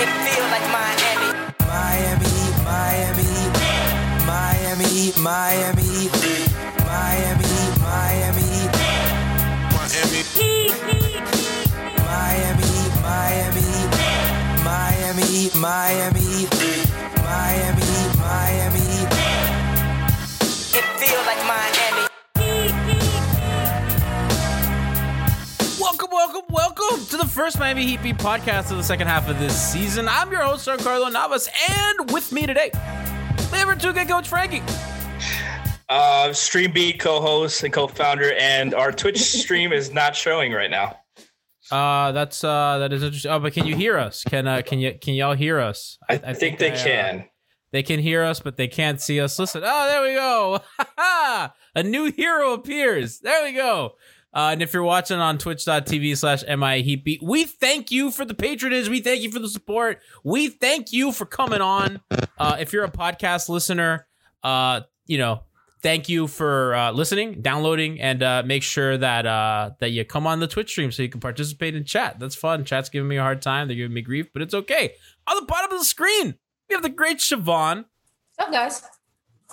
It feel like Miami. Miami, Miami, Miami, Miami, Miami, Miami, Miami, Miami, Miami, Miami, Miami, Miami. Miami, It feel like welcome, to the first Miami Heat Beat podcast of the second half of this season. I'm your host, Giancarlo Navas, and with me today, good coach, Franky. Uh, Stream Beat co-host and co-founder, and our Twitch stream is not showing right now. Uh, that's uh, that is interesting. Oh, but can you hear us? Can uh, can you can y'all hear us? I, think, they I, uh, can. they can hear us, but they can't see us. Listen. Oh, there we go. A new hero appears. There we go. Uh, and if you're watching on twitch.tv slash MI Heatbeat, we thank you for the patronage. We thank you for the support. We thank you for coming on. Uh, if you're a podcast listener, uh, you know, thank you for uh, listening, downloading, and uh, make sure that uh, that you come on the Twitch stream so you can participate in chat. That's fun. Chat's giving me a hard time. They're giving me grief, but it's okay. On the bottom of the screen, we have the great Siobhan. What's up, guys?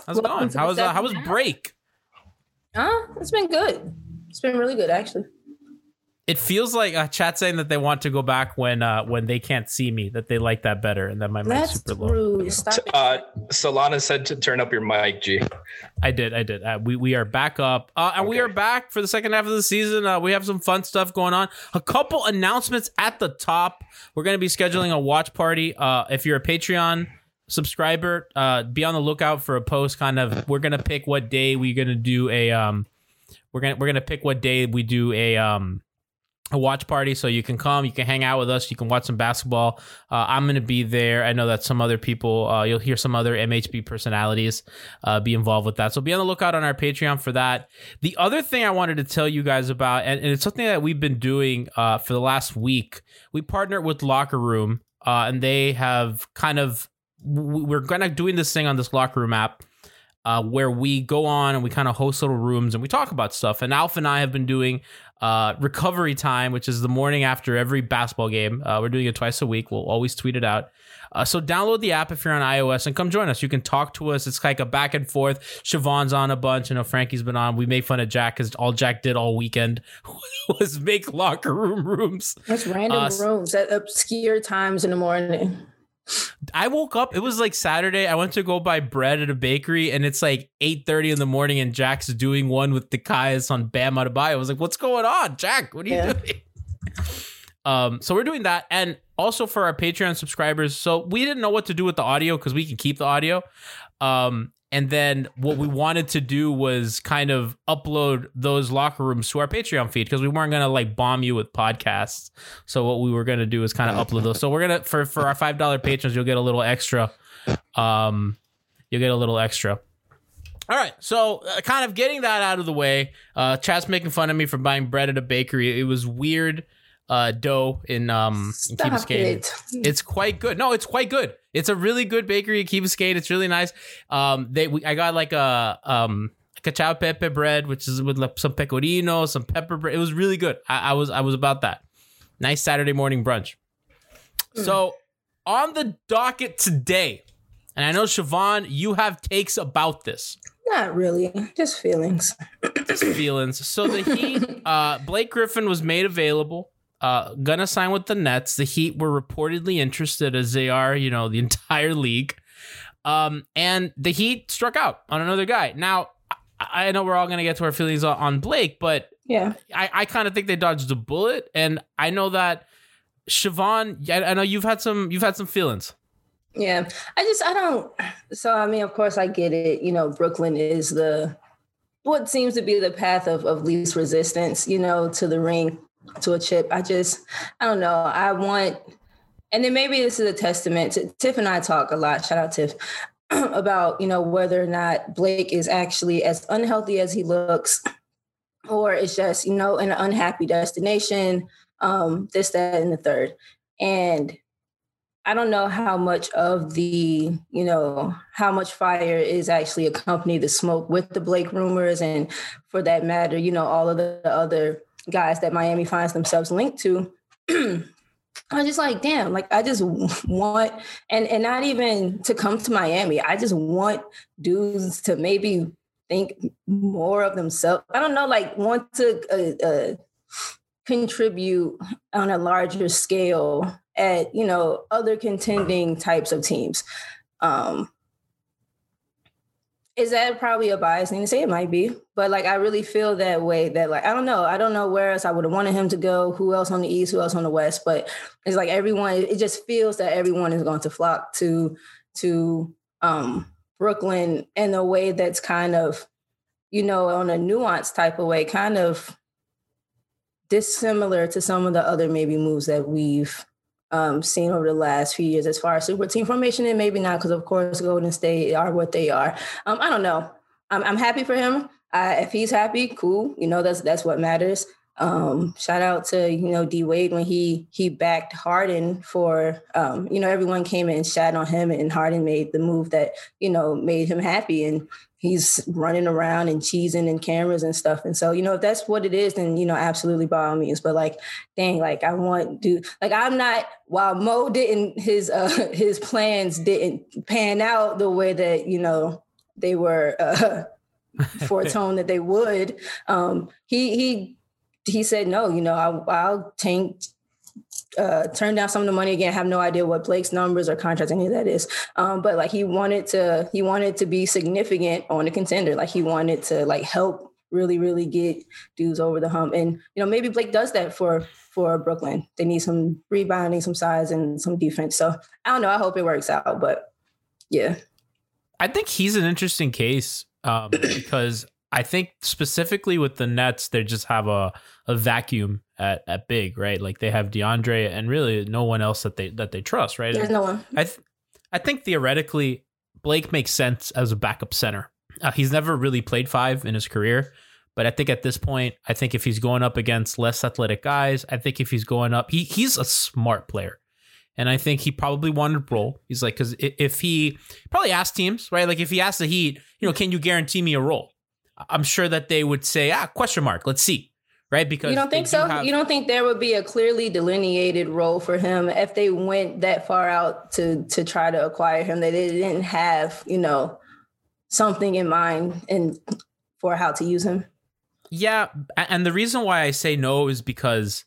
How's it Welcome going? How was uh, how was break? Uh, it's been good. It's been really good, actually. It feels like uh, chat saying that they want to go back when uh, when they can't see me. That they like that better, and that my mic's That's super low. rude. Stop. Uh, Solana said to turn up your mic, G. I did, I did. Uh, we we are back up, uh, and we are back for the second half of the season. Uh, we have some fun stuff going on. A couple announcements at the top. We're going to be scheduling a watch party. Uh, if you're a Patreon subscriber, uh, be on the lookout for a post. Kind of, we're gonna pick what day we're gonna do a um. We're gonna we're gonna pick what day we do a um a watch party. So you can come you can hang out with us you can watch some basketball. Uh, i'm going to be there. I know that some other people uh, you'll hear some other mhb personalities uh, be involved with that. So be on the lookout on our patreon for that. The other thing i wanted to tell you guys about and, and it's something that we've been doing uh, for the last week. We partnered with locker room uh, and they have kind of we're to doing this thing on this locker room app uh, where we go on and we kind of host little rooms and we talk about stuff. And Alf and I have been doing uh, recovery time, which is the morning after every basketball game. Uh, we're doing it twice a week. We'll always tweet it out. Uh, so download the app if you're on iOS and come join us. You can talk to us. It's like a back and forth. Siobhan's on a bunch. You know Frankie's been on. We make fun of Jack because all Jack did all weekend was make locker room rooms. That's random Uh, rooms at obscure times in the morning. I woke up. It was like Saturday. I went to go buy bread at a bakery, and it's like eight thirty in the morning, and Jack's doing one with the Kais on Bam Adebayo. I was like, "What's going on, Jack? What are you Yeah. doing?" Um, so we're doing that, and also for our Patreon subscribers. So we didn't know what to do with the audio because we can keep the audio. Um, and then what we wanted to do was kind of upload those locker rooms to our Patreon feed because we weren't gonna like bomb you with podcasts. So what we were gonna do is kind of upload those. So we're gonna for for our five dollar patrons, you'll get a little extra. Um, you'll get a little extra. All right, so uh, kind of getting that out of the way. Uh, Chad's making fun of me for buying bread at a bakery. It was weird. Uh, dough in um in Key Biscayne. it. It's quite good. No, it's quite good. It's a really good bakery at Key Biscayne. It's really nice. Um, they we, I got like a um cacao pepe bread, which is with like some pecorino, some pepper bread. It was really good. I, I was I was about that. Nice Saturday morning brunch. So on the docket today, and I know Siobhan, you have takes about this Not really. Just feelings. Just feelings. So the Heat, uh, Blake Griffin was made available. Uh, gonna sign with the Nets. The Heat were reportedly interested, as they are, you know, the entire league. Um, and the Heat struck out on another guy. Now, I, I know we're all gonna get to our feelings on, on Blake, but Yeah. I, I kind of think they dodged a bullet, and I know that Siobhan. I, I know you've had some you've had some feelings. Yeah. I just I don't so I mean of course I get it. You know, Brooklyn is the what seems to be the path of, of least resistance, you know, to the ring, to a chip. I just I don't know. I want and then maybe this is a testament to Tiff and I talk a lot. Shout out Tiff. about you know whether or not Blake is actually as unhealthy as he looks, or it's just you know an unhappy destination, um, this, that, and the third. And I don't know how much of the, you know, how much fire is actually accompanied the smoke with the Blake rumors, and for that matter, you know, all of the other guys that Miami finds themselves linked to. I'm just like, damn, like I just want, and and not even to come to Miami. I just want dudes to maybe think more of themselves. I don't know, like want to uh, uh, contribute on a larger scale at you know other contending types of teams. Um, is that probably a biased thing to say? It might be, but like I really feel that way. That like I don't know, I don't know where else I would have wanted him to go. Who else on the east? Who else on the west? But it's like everyone. It just feels that everyone is going to flock to to um, Brooklyn in a way that's kind of, you know, on a nuanced type of way, kind of dissimilar to some of the other maybe moves that we've um, seen over the last few years as far as super team formation, and maybe not because of course Golden State are what they are. Um, I don't know. I'm, I'm happy for him. If he's happy, cool. You know that's that's what matters. Um, shout out to you know D Wade when he he backed Harden for um, you know everyone came in and shat on him and Harden made the move that you know made him happy and he's running around and cheesing and cameras and stuff. And so you know if that's what it is then you know absolutely by all means. But like dang like I want to like I'm not while Mo didn't his uh his plans didn't pan out the way that you know they were uh foretold that they would um he he he said no you know I, i'll tank uh, turn down some of the money again. Have no idea what Blake's numbers or contracts any of that is. Um, but like he wanted to, he wanted to be significant on a contender. Like he wanted to like help really, really get dudes over the hump. And you know maybe Blake does that for for Brooklyn. They need some rebounding, some size, and some defense. So I don't know. I hope it works out. But yeah, I think he's an interesting case um, because I think specifically with the Nets, they just have a, a vacuum at, at big, right? Like they have DeAndre and really no one else that they that they trust, right? there's no one. I th- I think theoretically Blake makes sense as a backup center. Uh, he's never really played five in his career, but I think at this point, I think if he's going up against less athletic guys, I think if he's going up, he he's a smart player. And I think he probably wanted to roll. He's like, because if he probably asked teams, right? Like if he asked the Heat, you know, can you guarantee me a role? I'm sure that they would say, ah, question mark. Let's see, right? Because You don't think do so? have- you don't think there would be a clearly delineated role for him if they went that far out to to try to acquire him that they didn't have, you know, something in mind and for how to use him? Yeah, and the reason why I say no is because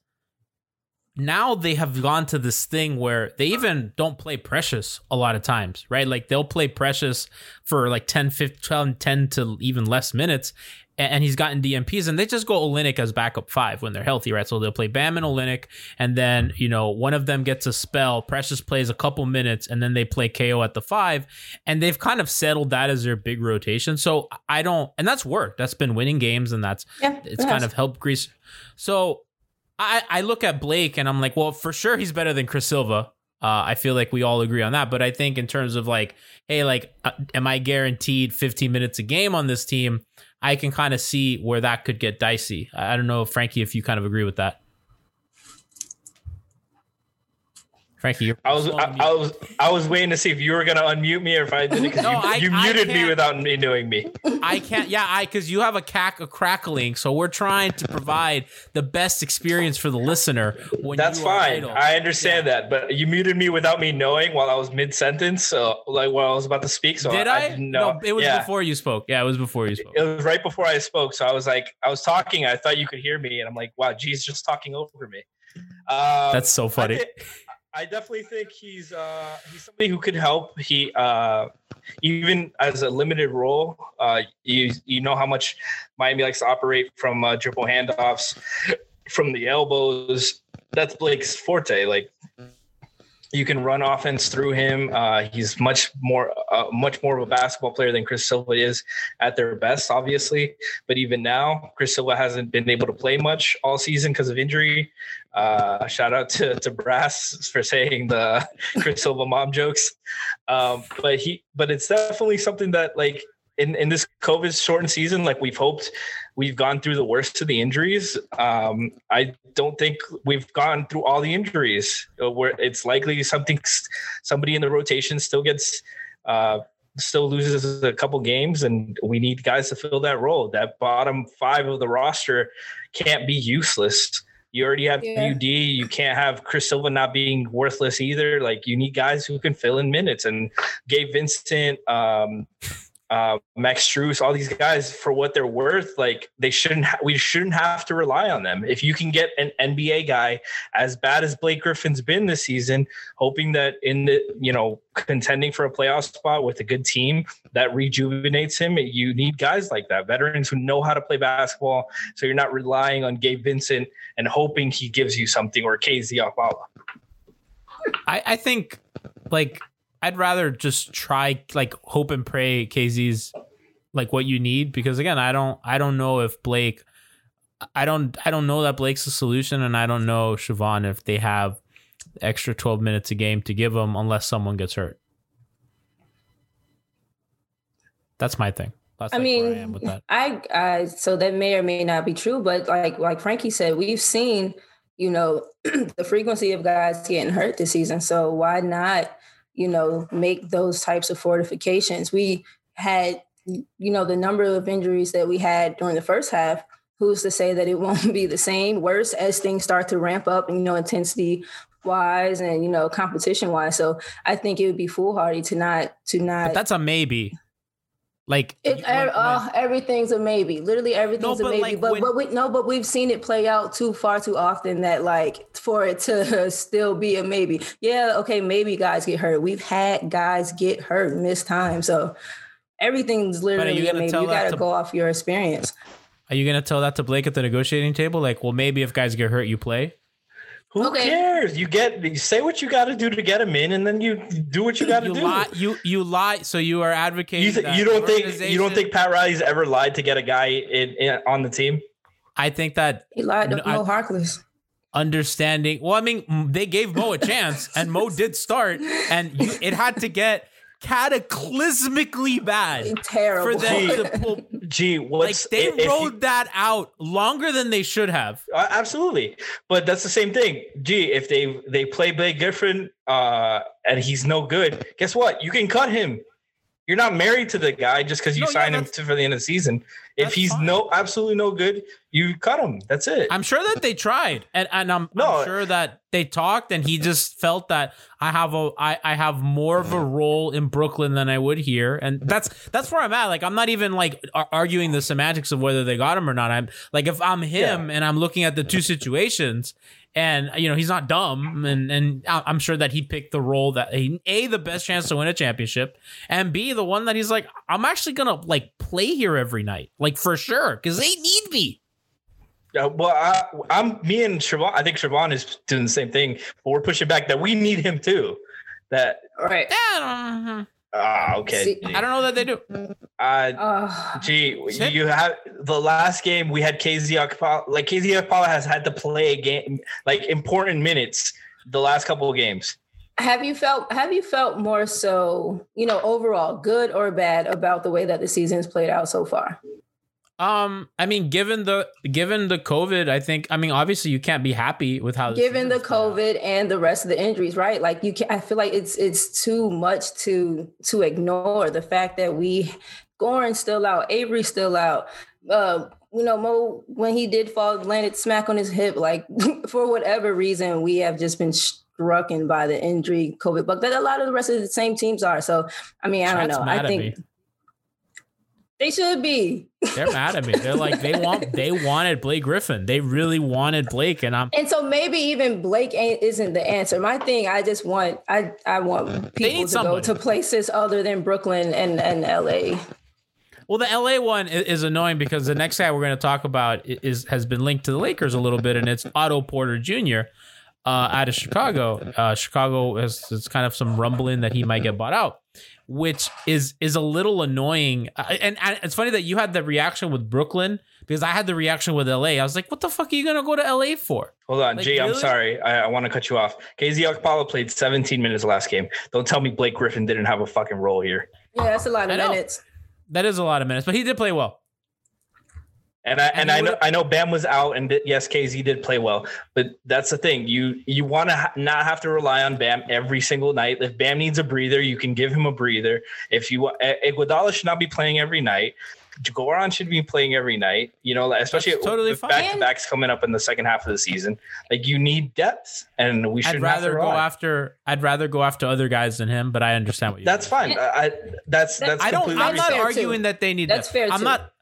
now they have gone to this thing where they even don't play Precious a lot of times, right? Like they'll play Precious for like 10, 15, 12, 10 to even less minutes. And he's gotten DNPs, and they just go Olynyk as backup five when they're healthy, right? So they'll play Bam and Olynyk, and then you know one of them gets a spell. Precious plays a couple minutes, and then they play KO at the five, and they've kind of settled that as their big rotation. So I don't, and that's worked. That's been winning games, and that's Yeah, it's it kind of helped Greece. So I, I look at Blake and I'm like, well, for sure he's better than Chris Silva. Uh, I feel like we all agree on that. But I think in terms of like, hey, like, uh, am I guaranteed 15 minutes a game on this team? I can kind of see where that could get dicey. I I don't know, Franky, if you kind of agree with that. Franky, you're I was I. I was I was waiting to see if you were gonna unmute me or if I did it because No, you, I- you I muted me without me knowing me. I can't. Yeah, I because you have a cack a crackling, so we're trying to provide the best experience for the listener. When That's fine. idle. I understand that, but you muted me without me knowing while I was mid sentence, so like while I was about to speak. So Did I? didn't know. No, it was yeah. before you spoke. Yeah, it was before you spoke. It was right before I spoke, so I was like, I was talking. I thought you could hear me, and I'm like, wow, G's just talking over me. Um, That's so funny. I, I definitely think he's uh, he's somebody who could help. He uh, even as a limited role, uh, you you know how much Miami likes to operate from uh, dribble handoffs, from the elbows. That's Blake's forte. Like you can run offense through him. Uh, he's much more uh, much more of a basketball player than Chris Silva is at their best, obviously. But even now, Chris Silva hasn't been able to play much all season because of injury. Uh, shout out to, to Brass for saying the Chris Silva mom jokes. Um, but he, but it's definitely something that like in, in this COVID shortened season, like we've hoped we've gone through the worst of the injuries. Um, I don't think we've gone through all the injuries uh, where it's likely something, somebody in the rotation still gets, uh, still loses a couple games and we need guys to fill that role. That bottom five of the roster can't be useless. You already have Yeah. UD. You can't have Chris Silva not being worthless either. Like you need guys who can fill in minutes. And Gabe Vincent, um, uh, Max Strus, all these guys for what they're worth, like they shouldn't. Ha- we shouldn't have to rely on them. If you can get an NBA guy as bad as Blake Griffin's been this season, hoping that in the you know contending for a playoff spot with a good team that rejuvenates him, you need guys like that, veterans who know how to play basketball. So you're not relying on Gabe Vincent and hoping he gives you something or KZ Okpala. I, I think like I'd rather just try like hope and pray KZ's like what you need because again I don't I don't know if Blake I don't I don't know that Blake's the solution and I don't know Siobhan if they have extra 12 minutes a game to give him unless someone gets hurt. That's my thing. That's I like where I am mean, with that. I, I, so that may or may not be true, but like, like Franky said, we've seen, you know, the frequency of guys getting hurt this season. So why not, you know, make those types of fortifications? We had, you know, the number of injuries that we had during the first half. Who's to say that it won't be the same, worse as things start to ramp up, you know, intensity wise and you know, competition wise. So I think it would be foolhardy to not to not But that's a maybe. Like it, uh, everything's a maybe. Literally everything's No, a maybe. like, but when- but we no, but we've seen it play out too far too often that like for it to still be a maybe. Yeah, okay, maybe guys get hurt. We've had guys get hurt, miss time. So everything's literally you a maybe. You gotta to- go off your experience. are you gonna tell that to Blake at the negotiating table? Like, well, maybe if guys get hurt, you play. Who Okay. cares? You get you say what you got to do to get him in, and then you do what you got to You do. lie. You you lie. So you are advocating. You, th- you don't think you don't think Pat Riley's ever lied to get a guy in, in on the team? I think that He lied to No, Mo Harkless. understanding. Well, I mean, they gave Mo a chance, and Mo did start, and you, it had to get cataclysmically bad Terrible. for them to pull. Gee, Like they if you- rode that out longer than they should have. Uh, absolutely, but that's the same thing. Gee, if they they play Blake Griffin uh, and he's no good, guess what? You can cut him. You're not married to the guy just because you No, yeah, him to, for the end of the season. If he's fine. no absolutely no good, you cut him. That's it. I'm sure that they tried, and and I'm, No. I'm sure that they talked, and he just felt that I have a I, I have more of a role in Brooklyn than I would here, and that's that's where I'm at. Like I'm not even like arguing the semantics of whether they got him or not. I'm like if I'm him and I'm looking at the two situations, and you know he's not dumb, and and I- I'm sure that he picked the role that he, a the best chance to win a championship, and b the one that he's like I'm actually gonna like play here every night, like for sure, because they need me. Yeah, well, I, I'm me and Siobhan. I think Siobhan is doing the same thing, but we're pushing back that we need him too. That Right. Yeah, ah, okay. See, I don't know that they do. Uh, Uh, gee, Sit. you have the last game we had KZ Okpala. Like KZ Okpala has had to play a game, like important minutes, the last couple of games. have you felt have you felt more so, you know, overall, good or bad about the way that the season's played out so far? Um, I mean, given the given the COVID, I think I mean obviously you can't be happy with how Given the played out. COVID and the rest of the injuries, right? Like you can't. I feel like it's it's too much to to ignore the fact that we Goran's still out, Avery's still out. Uh, you know, Mo when he did fall, landed smack on his hip. Like for whatever reason, we have just been struck by the injury COVID bug that a lot of the rest of the same teams are. So I mean, I don't know. I think me. They should be. They're mad at me. They're like they want they wanted Blake Griffin. They really wanted Blake, and I'm And so maybe even Blake ain't isn't the answer. My thing, I just want I I want people to go to places other than Brooklyn and and LA. Well, the LA one is annoying because the next guy we're going to talk about is has been linked to the Lakers a little bit, and it's Otto Porter Jr. Uh, out of Chicago. Uh, Chicago has it's kind of some rumbling that he might get bought out, which is is a little annoying. Uh, and, and it's funny that you had the reaction with Brooklyn because I had the reaction with LA. I was like, "What the fuck are you going to go to LA for?" Hold on, Like, Jay. I'm sorry. I, I want to cut you off. KZ Okpala played 17 minutes last game. Don't tell me Blake Griffin didn't have a fucking role here. Yeah, that's a lot of minutes. That is a lot of minutes, but he did play well. And I And and, I know I know Bam was out, and yes, KZ did play well. But that's the thing. You you want to ha- not have to rely on Bam every single night. If Bam needs a breather, you can give him a breather. If you Iguodala should not be playing every night. Goran should be playing every night. You know, especially That's totally with fine. back to backs coming up in the second half of the season. Like you need depth, and we should I'd rather go after I'd rather go after other guys than him, but I understand what you. That's fine. I, I that's that's I don't. I'm not fair, too. arguing that they need. That's depth. fair, I'm too. not.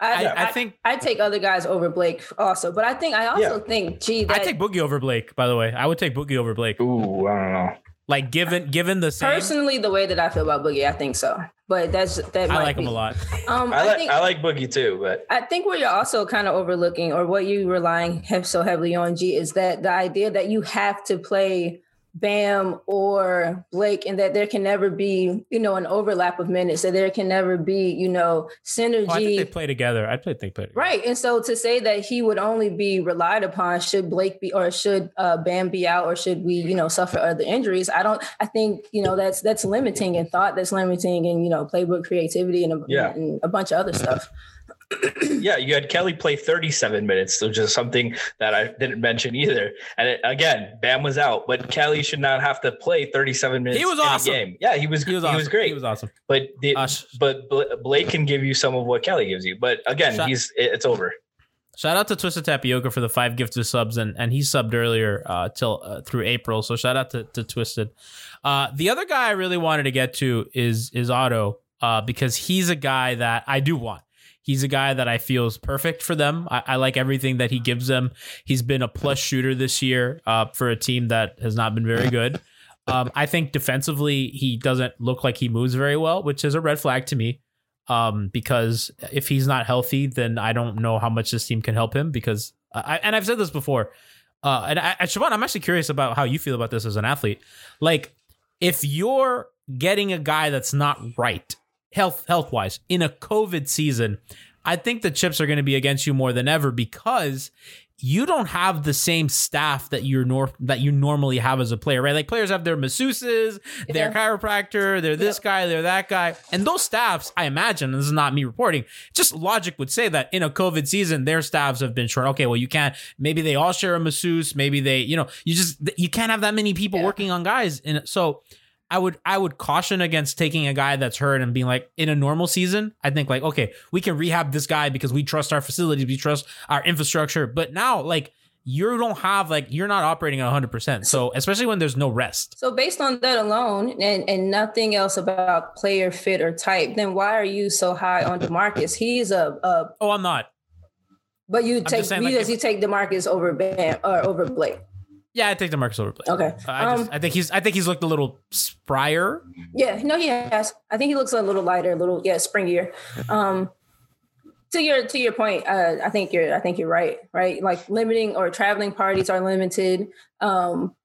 I, I, I think I take other guys over Blake also, but I think I also Yeah. think gee I take Boogie over Blake. By the way, I would take Boogie over Blake. Ooh, I don't know. Like given given the same, personally the way that I feel about Boogie, I think so. But that's that I might like him a lot. Um, I I, like think I like Boogie too, but I think what you're also kind of overlooking, or what you relying hev- so heavily on, G, is that the idea that you have to play Bam or Blake, and that there can never be, you know, an overlap of minutes, that there can never be, you know, synergy. Oh, I think they play together. I play they play together. Right. And so to say that he would only be relied upon should Blake be or should uh, Bam be out or should we, you know, suffer other injuries, I don't I think, you know, that's that's limiting in thought, that's limiting in, you know, playbook creativity and a, Yeah. and a bunch of other stuff. yeah, you had Kelly play 37 minutes, which is something that I didn't mention either. And it, again, Bam was out, but Kelly should not have to play 37 minutes. He was awesome. game. Yeah, he was. He was he awesome. was great. He was awesome. but the, Uh, but Bla- Blake can give you some of what Kelly gives you. But again, Shut- he's it- it's over. Shout out to Twisted Tapioca for the five gifted subs, and and he subbed earlier uh, till uh, through April. So shout out to, to Twisted. Uh, the other guy I really wanted to get to is is Otto uh, because he's a guy that I do want. He's a guy that I feel is perfect for them. I, I like everything that he gives them. He's been a plus shooter this year uh, for a team that has not been very good. Um, I think defensively he doesn't look like he moves very well, which is a red flag to me um, because if he's not healthy, then I don't know how much this team can help him. Because I and I've said this before, uh, and I, I, Siobhan, I'm actually curious about how you feel about this as an athlete. Like, if you're getting a guy that's not right, health health wise, in a COVID season, I think the chips are going to be against you more than ever because you don't have the same staff that you're nor- that you normally have as a player, right? Like players have their masseuses, their Yeah. chiropractor, they're this guy, they're that guy. And those staffs, I imagine, this is not me reporting, just logic would say that in a COVID season, their staffs have been short. Okay, well, you can't, maybe they all share a masseuse, maybe they, you know, you just, you can't have that many people Yeah. working on guys. And so, I would I would caution against taking a guy that's hurt and being like in a normal season. I think like okay, we can rehab this guy because we trust our facilities, we trust our infrastructure. But now like you don't have like you're not operating at 100%. So especially when there's no rest. So based on that alone and, and nothing else about player fit or type, then why are you so high on DeMarcus? He's a, a Oh, I'm not. but you take like, because if- you take DeMarcus over Bam or over Blake. Yeah, I take DeMarcus over Blake. Okay. Uh, I, just, Um, I think he's I think he's looked a little sprier. Yeah, no, he has. I think he looks a little lighter, a little yeah, springier. Um, to your to your point, uh, I think you're I think you're right. Right, like limiting or traveling parties are limited. Um,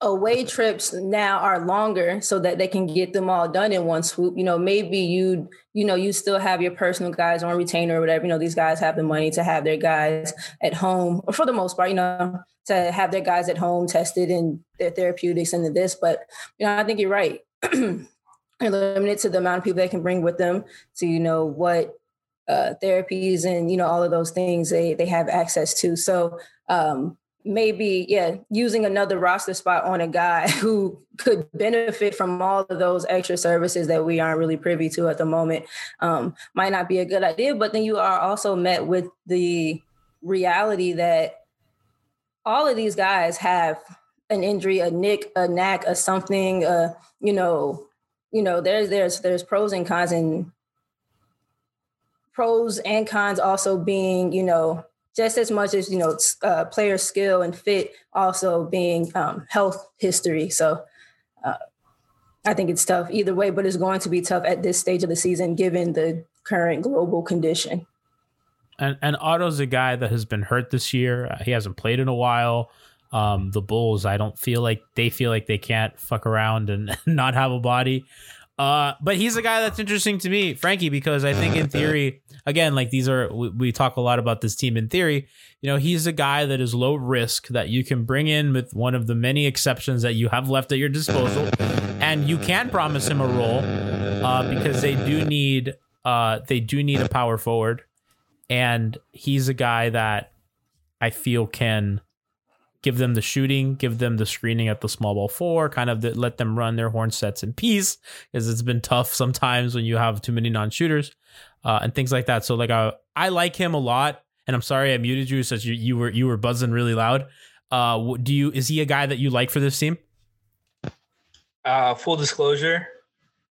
away trips now are longer so that they can get them all done in one swoop. You know, maybe you you know you still have your personal guys on retainer or whatever. You know, these guys have the money to have their guys at home, or for the most part, you know, to have their guys at home tested and their therapeutics and this. But you know, I think you're right. You're limited to the amount of people they can bring with them to you know what uh, therapies and you know all of those things they they have access to. So um, maybe yeah, using another roster spot on a guy who could benefit from all of those extra services that we aren't really privy to at the moment um, might not be a good idea. But then you are also met with the reality that all of these guys have an injury, a nick, a knack, a something, uh, you know, you know, there's there's there's pros and cons and pros and cons also being, you know, just as much as you know, uh, player skill and fit also being um, health history. So uh, I think it's tough either way, but it's going to be tough at this stage of the season given the current global condition. And and Otto's a guy that has been hurt this year. Uh, he hasn't played in a while. Um, the Bulls, I don't feel like they feel like they can't fuck around and not have a body. Uh, but he's a guy that's interesting to me, Franky, because I think in theory, again, like these are we, we talk a lot about this team in theory. You know, he's a guy that is low risk that you can bring in with one of the many exceptions that you have left at your disposal, and you can promise him a role uh, because they do need uh, they do need a power forward and he's a guy that I feel can give them the shooting, give them the screening at the small ball four, kind of the, let them run their horn sets in peace because it's been tough sometimes when you have too many non-shooters uh, and things like that. So like uh, I like him a lot, and I'm sorry I muted you since you, you were you were buzzing really loud. Uh, do you is he a guy that you like for this team? Uh, full disclosure,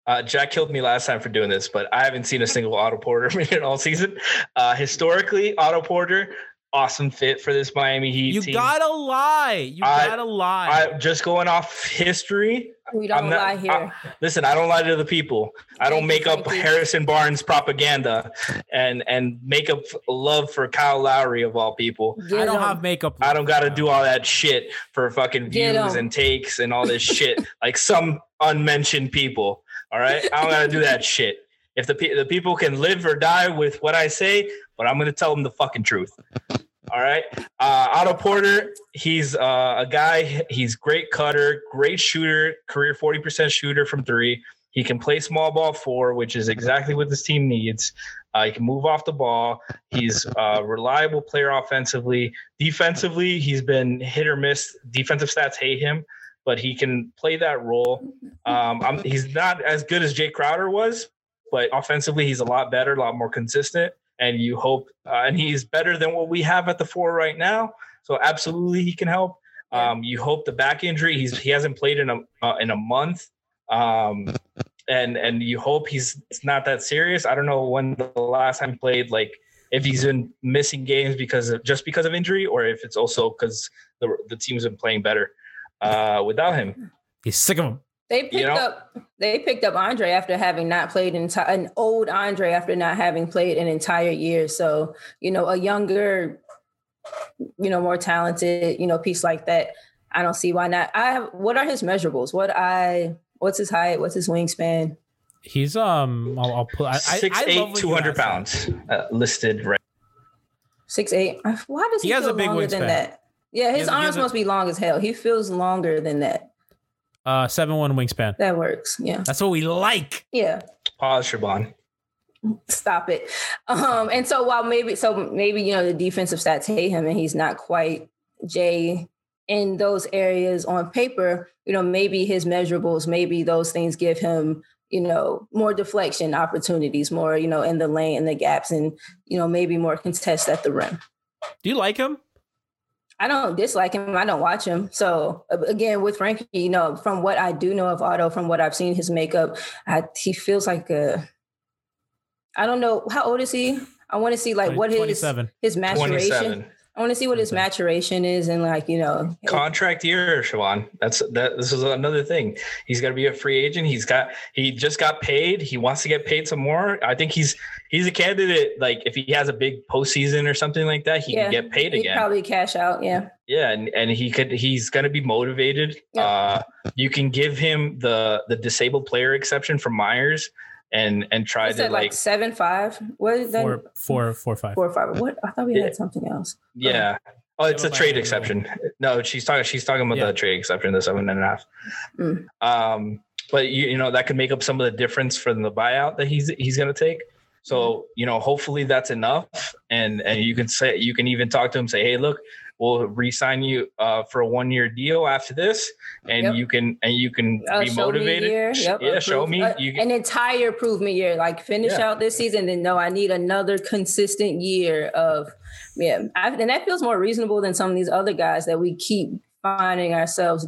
uh, Jack killed me last time for doing this, but I haven't seen a single Otto Porter minute all season. Uh, historically, Otto Porter, awesome fit for this Miami Heat You team. gotta lie. You I- gotta lie. I, just going off history. We don't I'm not- lie here. I- listen, I don't lie to the people. I don't make you, up Franky. Harrison Barnes propaganda and and make up love for Kyle Lowry of all people. I don't him. have makeup. I don't got to do all that shit for fucking views and takes and all this shit like some unmentioned people. All right, I don't got to do that shit. If the pe- the people can live or die with what I say, but I'm gonna tell them the fucking truth. All right, uh, Otto Porter, he's uh, a guy. He's great cutter, great shooter, career forty percent shooter from three. He can play small ball four, which is exactly what this team needs. Uh, he can move off the ball. He's a reliable player offensively. Defensively, he's been hit or miss. Defensive stats hate him, but he can play that role. Um, I'm, he's not as good as Jae Crowder was, but offensively, he's a lot better, a lot more consistent. And you hope, uh, and he's better than what we have at the four right now. So absolutely, he can help. Um, you hope the back injury. He's he hasn't played in a uh, in a month. Um, and and you hope he's it's not that serious. I don't know when the last time he played, like if he's been missing games because of just because of injury, or if it's also because the the team's been playing better uh, without him. He's sick of him. They picked know? up they picked up Andre after having not played an enti- an old Andre after not having played an entire year. So, you know, a younger, you know, more talented, you know, piece like that. I don't see why not. I have what are his measurables? What I what's his height? What's his wingspan? He's um. I'll, I'll put. I, I, Six I love eight, two hundred pounds uh, listed right. Six eight. Why does he, He has feel a big longer than wingspan. that? Yeah, his has a- he arms a- must be long as hell. He feels longer than that. Uh, seven one wingspan. That works. Yeah. That's what we like. Yeah. Pause, Siobhan. stop it. Um, and so while maybe so maybe you know the defensive stats hate him and he's not quite Jae in those areas on paper, you know, maybe his measurables, maybe those things give him, you know, more deflection opportunities, more, you know, in the lane and the gaps and, you know, maybe more contests at the rim. Do you like him? I don't dislike him. I don't watch him. So uh, again, with Franky, you know, from what I do know of Otto, from what I've seen his makeup, I, he feels like a. I don't know how old is he. I want to see like what his 27. his maturation. I want to see what his maturation is and like you know contract year, Siobhan. That's that. This is another thing. He's got to be a free agent. He's got he just got paid. He wants to get paid some more. I think he's he's a candidate. Like if he has a big postseason or something like that, he Yeah, can get paid again. probably cash out. Yeah, Yeah, and, and he could he's gonna be motivated. Yeah. Uh you can give him the the disabled player exception from Meyers and and try to like, like seven five? What is that? Four, four, four, five. Four five. What I thought we had something else. yeah. Oh, it's a trade nine, exception. No, she's talking she's talking about Yeah. the trade exception, the seven and a half. Mm. Um but you, you know that could make up some of the difference from the buyout that he's he's gonna take. So, you know, hopefully that's enough. And and you can say you can even talk to him, say, hey, look, we'll re-sign you uh, for a one-year deal after this, and Yep. you can and you can Uh, be show me a motivated. year. Sh- Yep, yeah, show approve- me. uh, You can, an entire improvement year. Like finish Yeah. out this season, then no, I need another consistent year of yeah. I, and that feels more reasonable than some of these other guys that we keep finding ourselves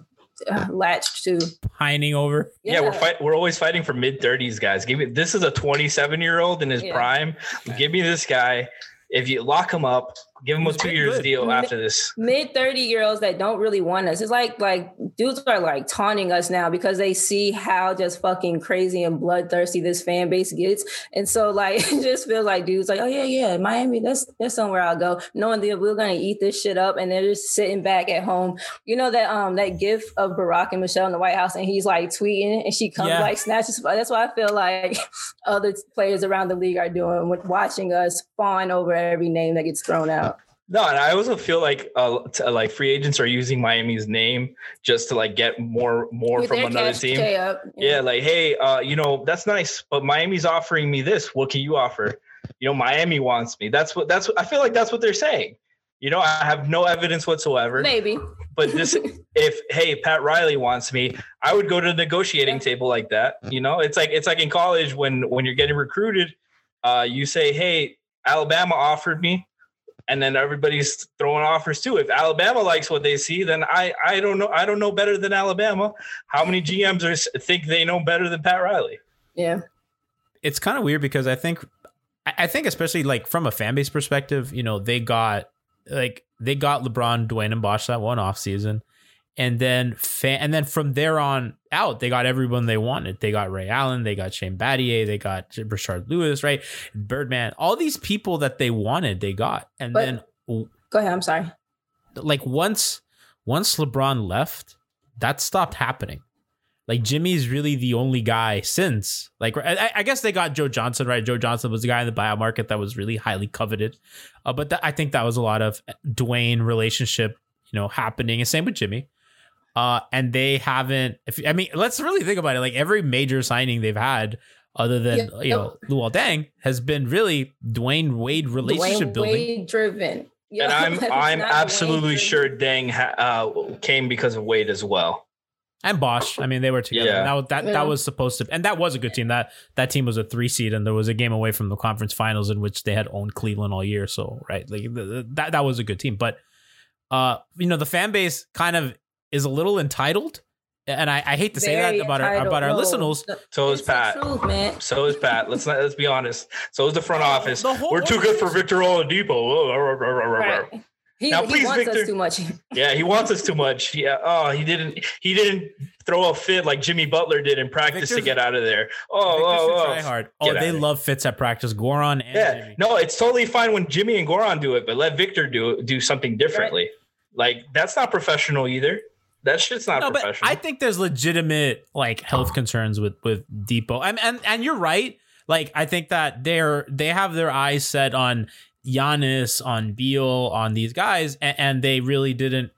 uh, latched to. Pining over. yeah, we're fight, we're always fighting for mid 30s guys. Give me this is a 27 year old in his Yeah. prime. Give me this guy. If you lock him up, give him a two been years good. deal after this. mid 30 year olds that don't really want us. It's like like dudes are like taunting us now because they see how just fucking crazy and bloodthirsty this fan base gets. And so like it just feels like dudes like, oh yeah, yeah, Miami, that's that's somewhere I'll go, knowing that we're gonna eat this shit up and they're just sitting back at home. You know that um that gif of Barack and Michelle in the White House and he's like tweeting and she comes Yeah. like snatches. That's why I feel like other players around the league are doing with watching us fawn over every name that gets thrown out. No, and I also feel like uh, t- like free agents are using Miami's name just to like get more more With from another team. up. Yeah, like hey, uh, you know that's nice, but Miami's offering me this. What can you offer? You know, Miami wants me. That's what that's. What, I feel like that's what they're saying. You know, I have no evidence whatsoever. Maybe. But this, if hey, Pat Riley wants me, I would go to the negotiating table like that. You know, it's like it's like in college when when you're getting recruited, uh, you say, hey, Alabama offered me. And then everybody's throwing offers too. If Alabama likes what they see, then I I don't know I don't know better than Alabama. How many GMs are think they know better than Pat Riley? Yeah. it's kind of weird because I think I I think especially like from a fan base perspective, you know, they got like they got LeBron, Dwyane, and Bosh that one off season. And then fan, and then from there on out, they got everyone they wanted. They got Ray Allen, they got Shane Battier, they got Rashard Lewis, right? Birdman, all these people that they wanted, they got. And But- then Go ahead. I'm sorry. like once once LeBron left, that stopped happening. Like Jimmy's really the only guy since. Like I, I guess they got Joe Johnson, right? Joe Johnson was the guy in the buyout market that was really highly coveted. Uh, but that, I think that was a lot of Dwyane relationship, you know, happening. And same with Jimmy. Uh, and they haven't. If I mean, let's really think about it. Like every major signing they've had, other than Yeah. you know Luol Deng, has been really Dwyane Wade relationship Dwyane building. Wade driven. Yeah, and I'm I'm absolutely Dwyane sure Deng ha- uh, came because of Wade as well. and Bosh. I mean, they were together. Yeah. That, was- that Yeah. that was supposed to, and that was a good team. That that team was a three seed, and there was a game away from the conference finals in which they had owned Cleveland all year. So right, like the, the- that that was a good team. But uh, you know, the fan base kind of is a little entitled, and I, I hate to say Very that about our about our No, listeners. So is it's Pat. truth, man. So is Pat. Let's not let's be honest. So is the front office. the whole We're too good for Victor Oladipo. Right. He, Now, he please, wants Victor. us too much. Yeah, he wants us too much. Yeah. Oh, he didn't. He didn't throw a fit like Jimmy Butler did in practice to get out of there. Oh, Victor oh, try oh. hard. Oh, they love fits at practice. Goran and Yeah. Jimmy. No, it's totally fine when Jimmy and Goran do it, but let Victor do do something differently. Like that's not professional either. That shit's not no, but. I think there's legitimate like health concerns with with Dipo. And and and you're right. Like I think that they're they have their eyes set on Giannis, on Beal, on these guys, and, and they really didn't,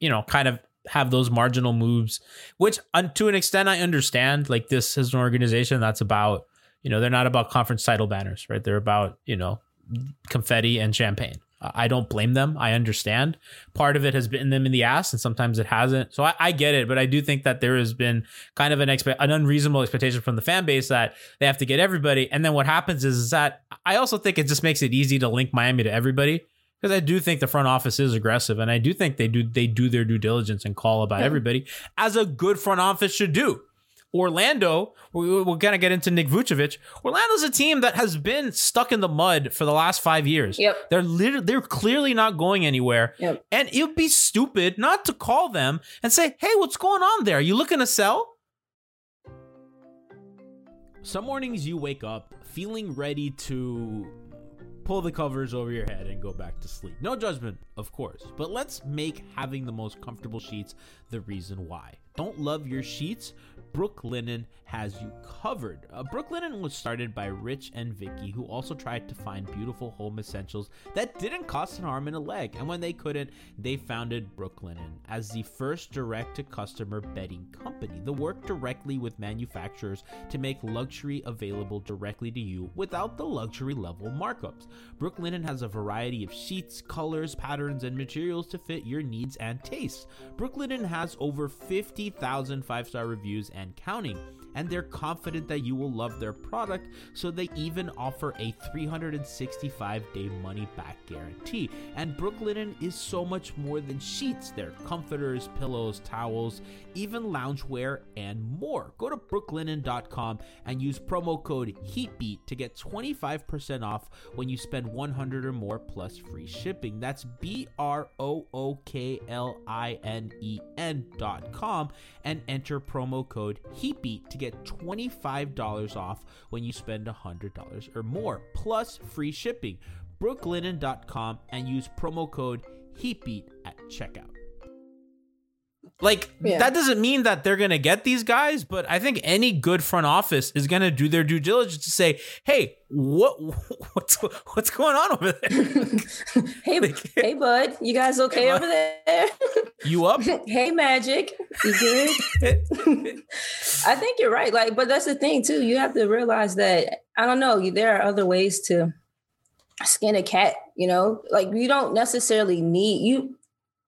you know, kind of have those marginal moves. Which, un, to an extent, I understand. Like this is an organization that's about, you know, they're not about conference title banners, right? They're about you know confetti and champagne. I don't blame them. I understand. Part of it has bitten them in the ass, and sometimes it hasn't. So I, I get it, but I do think that there has been kind of an expe- an unreasonable expectation from the fan base that they have to get everybody. And then what happens is, is that I also think it just makes it easy to link Miami to everybody because I do think the front office is aggressive, and I do think they do they do their due diligence and call about Yeah. everybody as a good front office should do. Orlando, we, we're gonna get into Nick Vucevic. Orlando's a team that has been stuck in the mud for the last five years. Yep. They're literally, they're clearly not going anywhere. Yep. And it would be stupid not to call them and say, "Hey, what's going on there? you looking to sell?" Some mornings you wake up feeling ready to pull the covers over your head and go back to sleep. No judgment, of course, but let's make having the most comfortable sheets the reason why. Don't love your sheets? Brooklinen has you covered. Uh, Brooklinen was started by Rich and Vicky, who also tried to find beautiful home essentials that didn't cost an arm and a leg. And when they couldn't, they founded Brooklinen as the first direct to customer bedding company. They work directly with manufacturers to make luxury available directly to you without the luxury level markups. Brooklinen has a variety of sheets, colors, patterns, and materials to fit your needs and tastes. Brooklinen has over 50,000 five star reviews and counting, and they're confident that you will love their product, so they even offer a 365 day money back guarantee. And Brooklinen is so much more than sheets, they're comforters, pillows, towels, even loungewear, and more. Go to brooklinen.com and use promo code HEATBEAT to get 25% off when you spend 100 or more plus free shipping. That's B R O O K L I N E N.com and enter promo code HEATBEAT to get $25 off when you spend $100 or more plus free shipping. brooklinen.com and use promo code HEATBEAT at checkout. Like Yeah. that doesn't mean that they're gonna get these guys, but I think any good front office is gonna do their due diligence to say, "Hey, what what's what's going on over there? hey, hey, bud, you guys okay Hey, over there? You up?" hey, Magic, you good? I think you're right. Like, but that's the thing too. You have to realize that I don't know. There are other ways to skin a cat. You know, like you don't necessarily need you.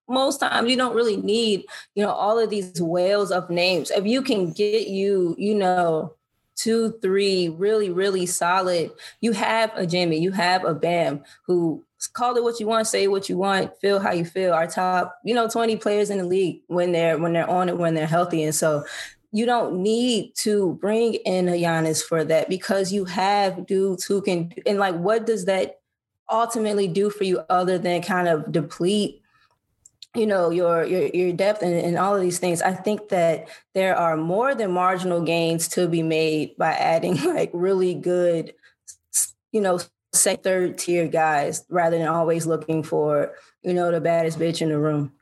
Most times, you don't really need you know all of these whales of names. If you can get you, you know. Two, three, really, really solid. You have a Jimmy, you have a Bam who call it what you want, say what you want, feel how you feel. Our top, you know, 20 players in the league when they're when they're on it, when they're healthy. And so you don't need to bring in a Giannis for that because you have dudes who can and like what does that ultimately do for you other than kind of deplete you know your your your depth and, and all of these things? I think that there are more than marginal gains to be made by adding like really good you know second third tier guys rather than always looking for you know the baddest bitch in the room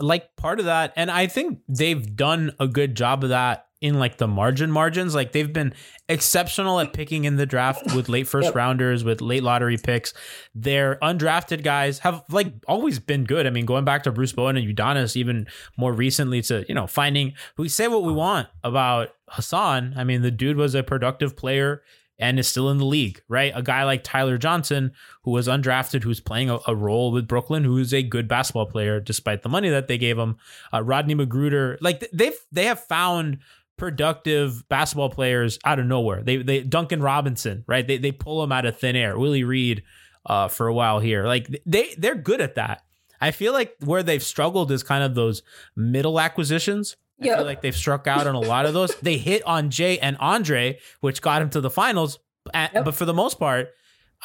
like part of that and i think they've done a good job of that in like the margin margins. Like they've been exceptional at picking in the draft with late first rounders with late lottery picks. Their undrafted guys have like always been good. I mean going back to bruce bowen and udonis even more recently to you know finding we say what we want about hassan. I mean the dude was a productive player and is still in the league, right? A guy like Tyler Johnson, who was undrafted, who's playing a, a role with Brooklyn, who is a good basketball player despite the money that they gave him. Uh, Rodney McGruder, like they've they have found productive basketball players out of nowhere. They they Duncan Robinson, right? They they pull them out of thin air. Willie Reed, uh, for a while here, like they they're good at that. I feel like where they've struggled is kind of those middle acquisitions. I Yeah. feel like they've struck out on a lot of those. They hit on Jae and Andre, which got him to the finals. A- Yep. But for the most part,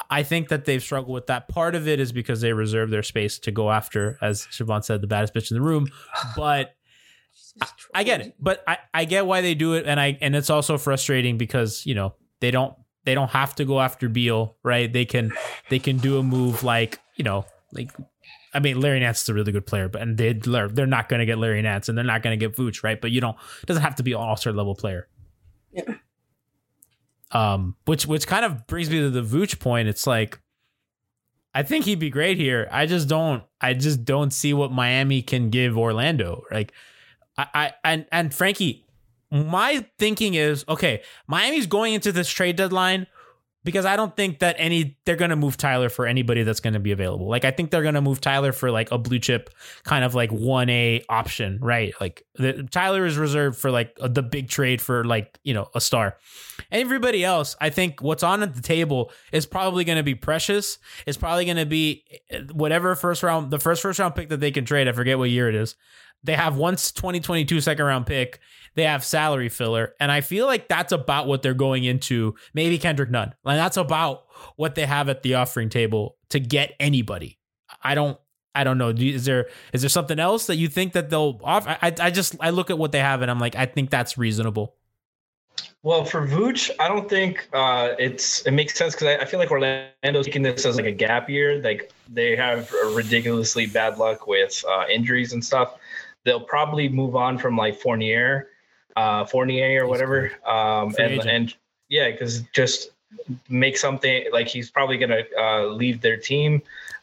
I think that they've struggled with that. Part of it is because they reserve their space to go after, as Siobhan said, the baddest bitch in the room. But I get it. But I, I get why they do it, and I and it's also frustrating because you know they don't they don't have to go after Beal, right? They can they can do a move like you know like I mean Larry Nance is a really good player, but and they they're not going to get Larry Nance and they're not going to get Vooch, right? But you don't it doesn't have to be an all star level player. Yeah. Um, which which kind of brings me to the Vooch point. It's like I think he'd be great here. I just don't I just don't see what Miami can give Orlando. Like I, I and and Franky, my thinking is okay. Miami's going into this trade deadline because I don't think that any they're going to move Tyler for anybody that's going to be available. Like I think they're going to move Tyler for like a blue chip kind of like one A option, right? Like the, Tyler is reserved for like the big trade for like you know a star. Everybody else, I think what's on at the table is probably going to be precious. It's probably going to be eh, whatever first round, the first first round pick that they can trade. I forget what year it is they have once 2022 second round pick. They have salary filler, and I feel like that's about what they're going into. Maybe Kendrick Nunn, and that's about what they have at the offering table to get anybody. I don't. I don't know. Is there is there something else that you think that they'll offer? I, I just I look at what they have and I'm like I think that's reasonable. Well, for Vooch, I don't think uh, it's it makes sense because I, I feel like Orlando's taking this as like a gap year. Like they have ridiculously bad luck with uh, injuries and stuff. They'll probably move on from like Fournier, uh, Fournier or whatever, um, and and yeah, because just make something like he's probably gonna uh, leave their team,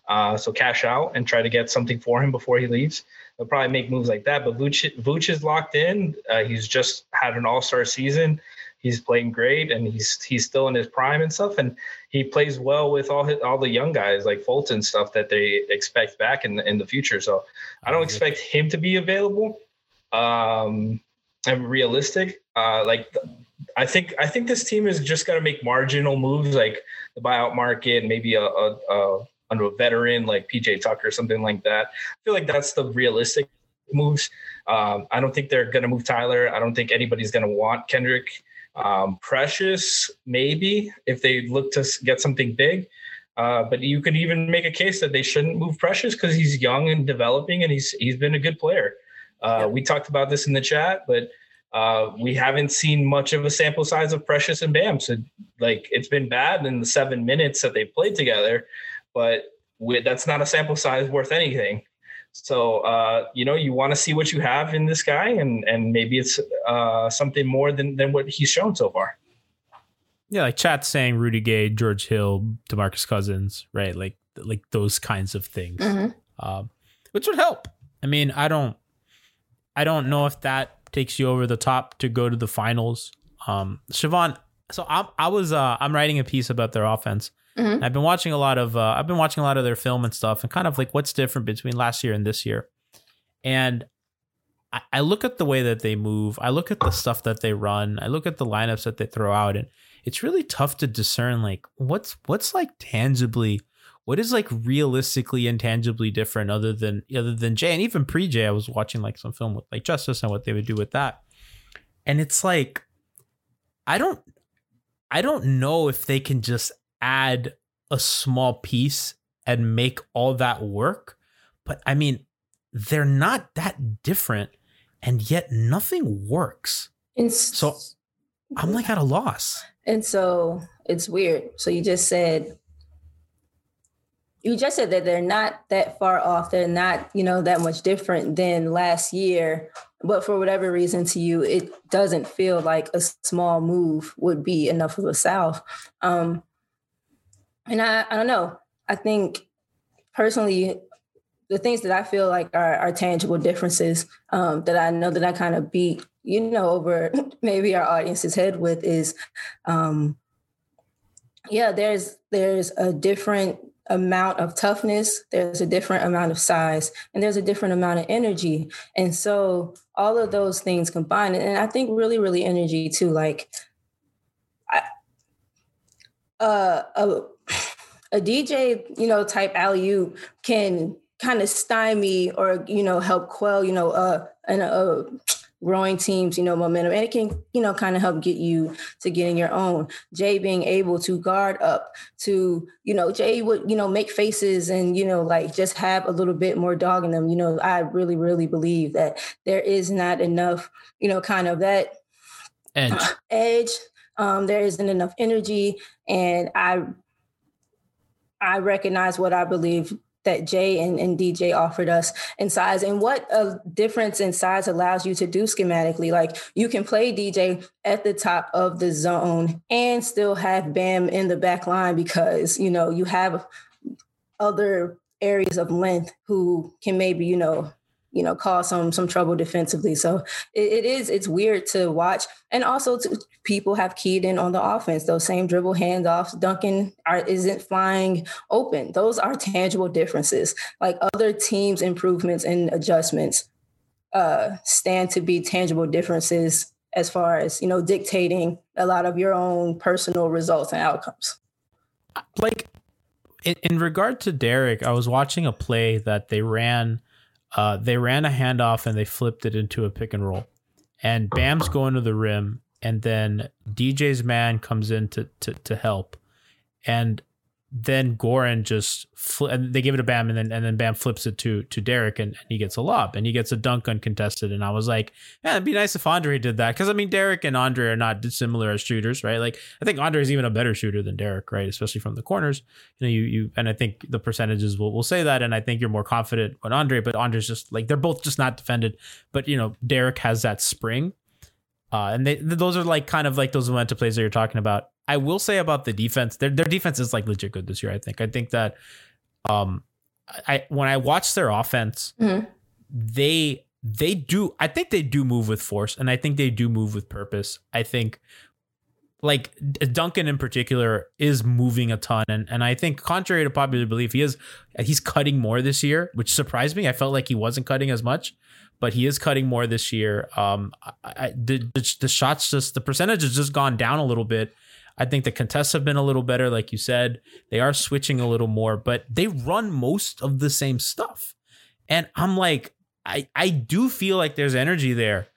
uh, so cash out and try to get something for him before he leaves. They'll probably make moves like that. But Vooch, Vooch is locked in. Uh, he's just had an All Star season he's playing great and he's he's still in his prime and stuff and he plays well with all his, all the young guys like Fulton stuff that they expect back in the, in the future so I don't expect him to be available um and realistic. Uh like I think I think this team is just to make marginal moves like the buyout market maybe a, a, a under a veteran like PJ Tucker or something like that. I feel like that's the realistic moves. Um, I don't think they're to move Tyler. I don't think anybody's to want Kendrick. Um, Precious, maybe if they look to get something big. Uh, but you could even make a case that they shouldn't move Precious because he's young and developing, and he's he's been a good player. Uh, We talked about this in the chat, but uh, we haven't seen much of a sample size of Precious and Bam. So like it's been bad in the seven minutes that they played together, but we, that's not a sample size worth anything. So uh, you know, you want to see what you have in this guy, and and maybe it's uh, something more than than what he's shown so far. Yeah, like chat saying Rudy Gay, George Hill, Demarcus Cousins, right? Like like those kinds of things, Mhm. um, which would help. I mean, I don't, I don't know if that takes you over the top to go to the finals. Um, Siobhan, so I'm I was uh, I'm writing a piece about their offense. Mhm. I've been watching a lot of uh, I've been watching a lot of their film and stuff, and kind of like what's different between last year and this year. And I, I look at the way that they move. I look at the stuff that they run. I look at the lineups that they throw out, and it's really tough to discern like what's what's like tangibly what is like realistically intangibly different other than other than Jae? And even pre Jae I was watching like some film with like Justise and what they would do with that. And it's like I don't I don't know if they can just add a small piece and make all that work. But I mean they're not that different and yet nothing works. And So, I'm like at a loss. And so it's weird. So you just said you just said that they're not that far off. They're not, you know, that much different than last year. But for whatever reason to you, it doesn't feel like a small move would be enough of a South. Um, and I, I don't know. I think personally, the things that I feel like are, are tangible differences um, that I know that I kind of beat, you know, over maybe our audience's head with is, um, yeah, there's there's a different amount of toughness, there's a different amount of size, and there's a different amount of energy, and so all of those things combined, and I think really, really energy too, like. I, uh, a, a DJ, you know, type alley oop can kind of stymie or you know help quell, you know, uh, and uh, growing teams, you know, momentum, and it can you know kind of help get you to getting your own. Jae being able to guard up to you know Jae would you know make faces and you know like just have a little bit more dog in them. You know, I really really believe that there is not enough, you know, kind of that edge edge. Um, there isn't enough energy, and I I recognize what I believe that Jae and, and DJ offered us in size and what a difference in size allows you to do schematically. Like you can play DJ at the top of the zone and still have Bam in the back line because, you know, you have other areas of length who can maybe, you know, you know, cause some some trouble defensively. So it, it is it's weird to watch, and also to, people have keyed in on the offense. Those same dribble handoffs, Duncan are, isn't flying open. Those are tangible differences. Like other teams' improvements and adjustments uh, stand to be tangible differences as far as you know dictating a lot of your own personal results and outcomes. like in, in regard to Derrick, I was watching a play that they ran uh, they ran a handoff and they flipped it into a pick and roll. And Bam's going to the rim, and then DJ's man comes in to to, to help. And then Goran just fl- and they give it to Bam and then and then Bam flips it to to Derrick and, and he gets a lob and he gets a dunk uncontested and I was like, yeah, it'd be nice if Andre did that because I mean Derrick and Andre are not dissimilar as shooters, right? Like I think Andre is even a better shooter than Derrick, right? Especially from the corners. You know, you you and I think the percentages will will say that and I think you're more confident on Andre, but Andre's just like they're both just not defended, but you know Derrick has that spring. Uh, and they those are like kind of like those momentum plays that you're talking about. I will say about the defense, their their defense is like legit good this year. I think. I think that um, I when I watch their offense, Mhm. they they do. I think they do move with force, and I think they do move with purpose. I think like Duncan in particular is moving a ton, and and I think contrary to popular belief, he is he's cutting more this year, which surprised me. I felt like he wasn't cutting as much. But he is cutting more this year. Um, I, I, the, the the shots just the percentage has just gone down a little bit. I think the contests have been a little better, like you said. They are switching a little more, but they run most of the same stuff. And I'm like, I I do feel like there's energy there,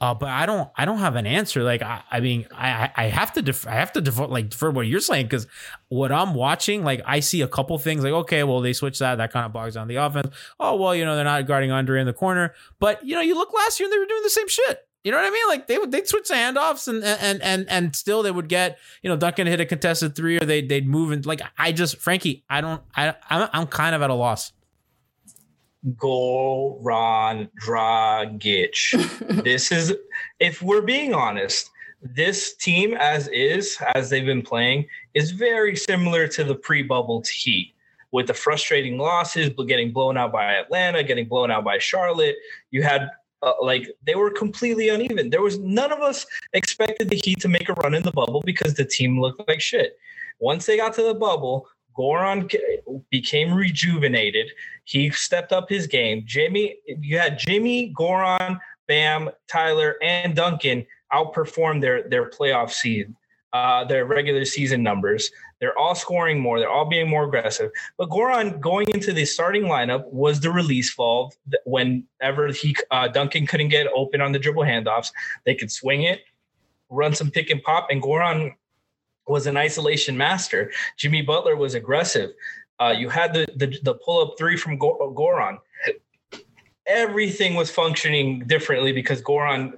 uh, but I don't I don't have an answer. Like I, I mean I I have to def- I have to defer like defer what you're saying because what I'm watching like I see a couple things like okay well they switch that that kind of bogs down the offense. Oh well you know they're not guarding Andre in the corner, but you know you look last year and they were doing the same shit. You know what I mean? Like they would they'd switch the handoffs and and and and still they would get you know Duncan hit a contested three or they they'd move and like I just Franky I don't I I'm, I'm kind of at a loss. Goran Dragic. this is, if we're being honest, this team as is, as they've been playing, is very similar to the pre-bubble Heat, with the frustrating losses, but getting blown out by Atlanta, getting blown out by Charlotte. You had uh, like they were completely uneven. There was none of us expected the Heat to make a run in the bubble because the team looked like shit. Once they got to the bubble, Goran became rejuvenated. He stepped up his game. Jimmy, you had Jimmy, Goran, Bam, Tyler, and Duncan outperform their their playoff seed, uh, their regular season numbers. They're all scoring more. They're all being more aggressive. But Goran going into the starting lineup was the release valve. Whenever he uh, Duncan couldn't get open on the dribble handoffs, they could swing it, run some pick and pop, and Goran was an isolation master. Jimmy Butler was aggressive. Uh, you had the the, the pull up three from Goran. Everything was functioning differently because Goran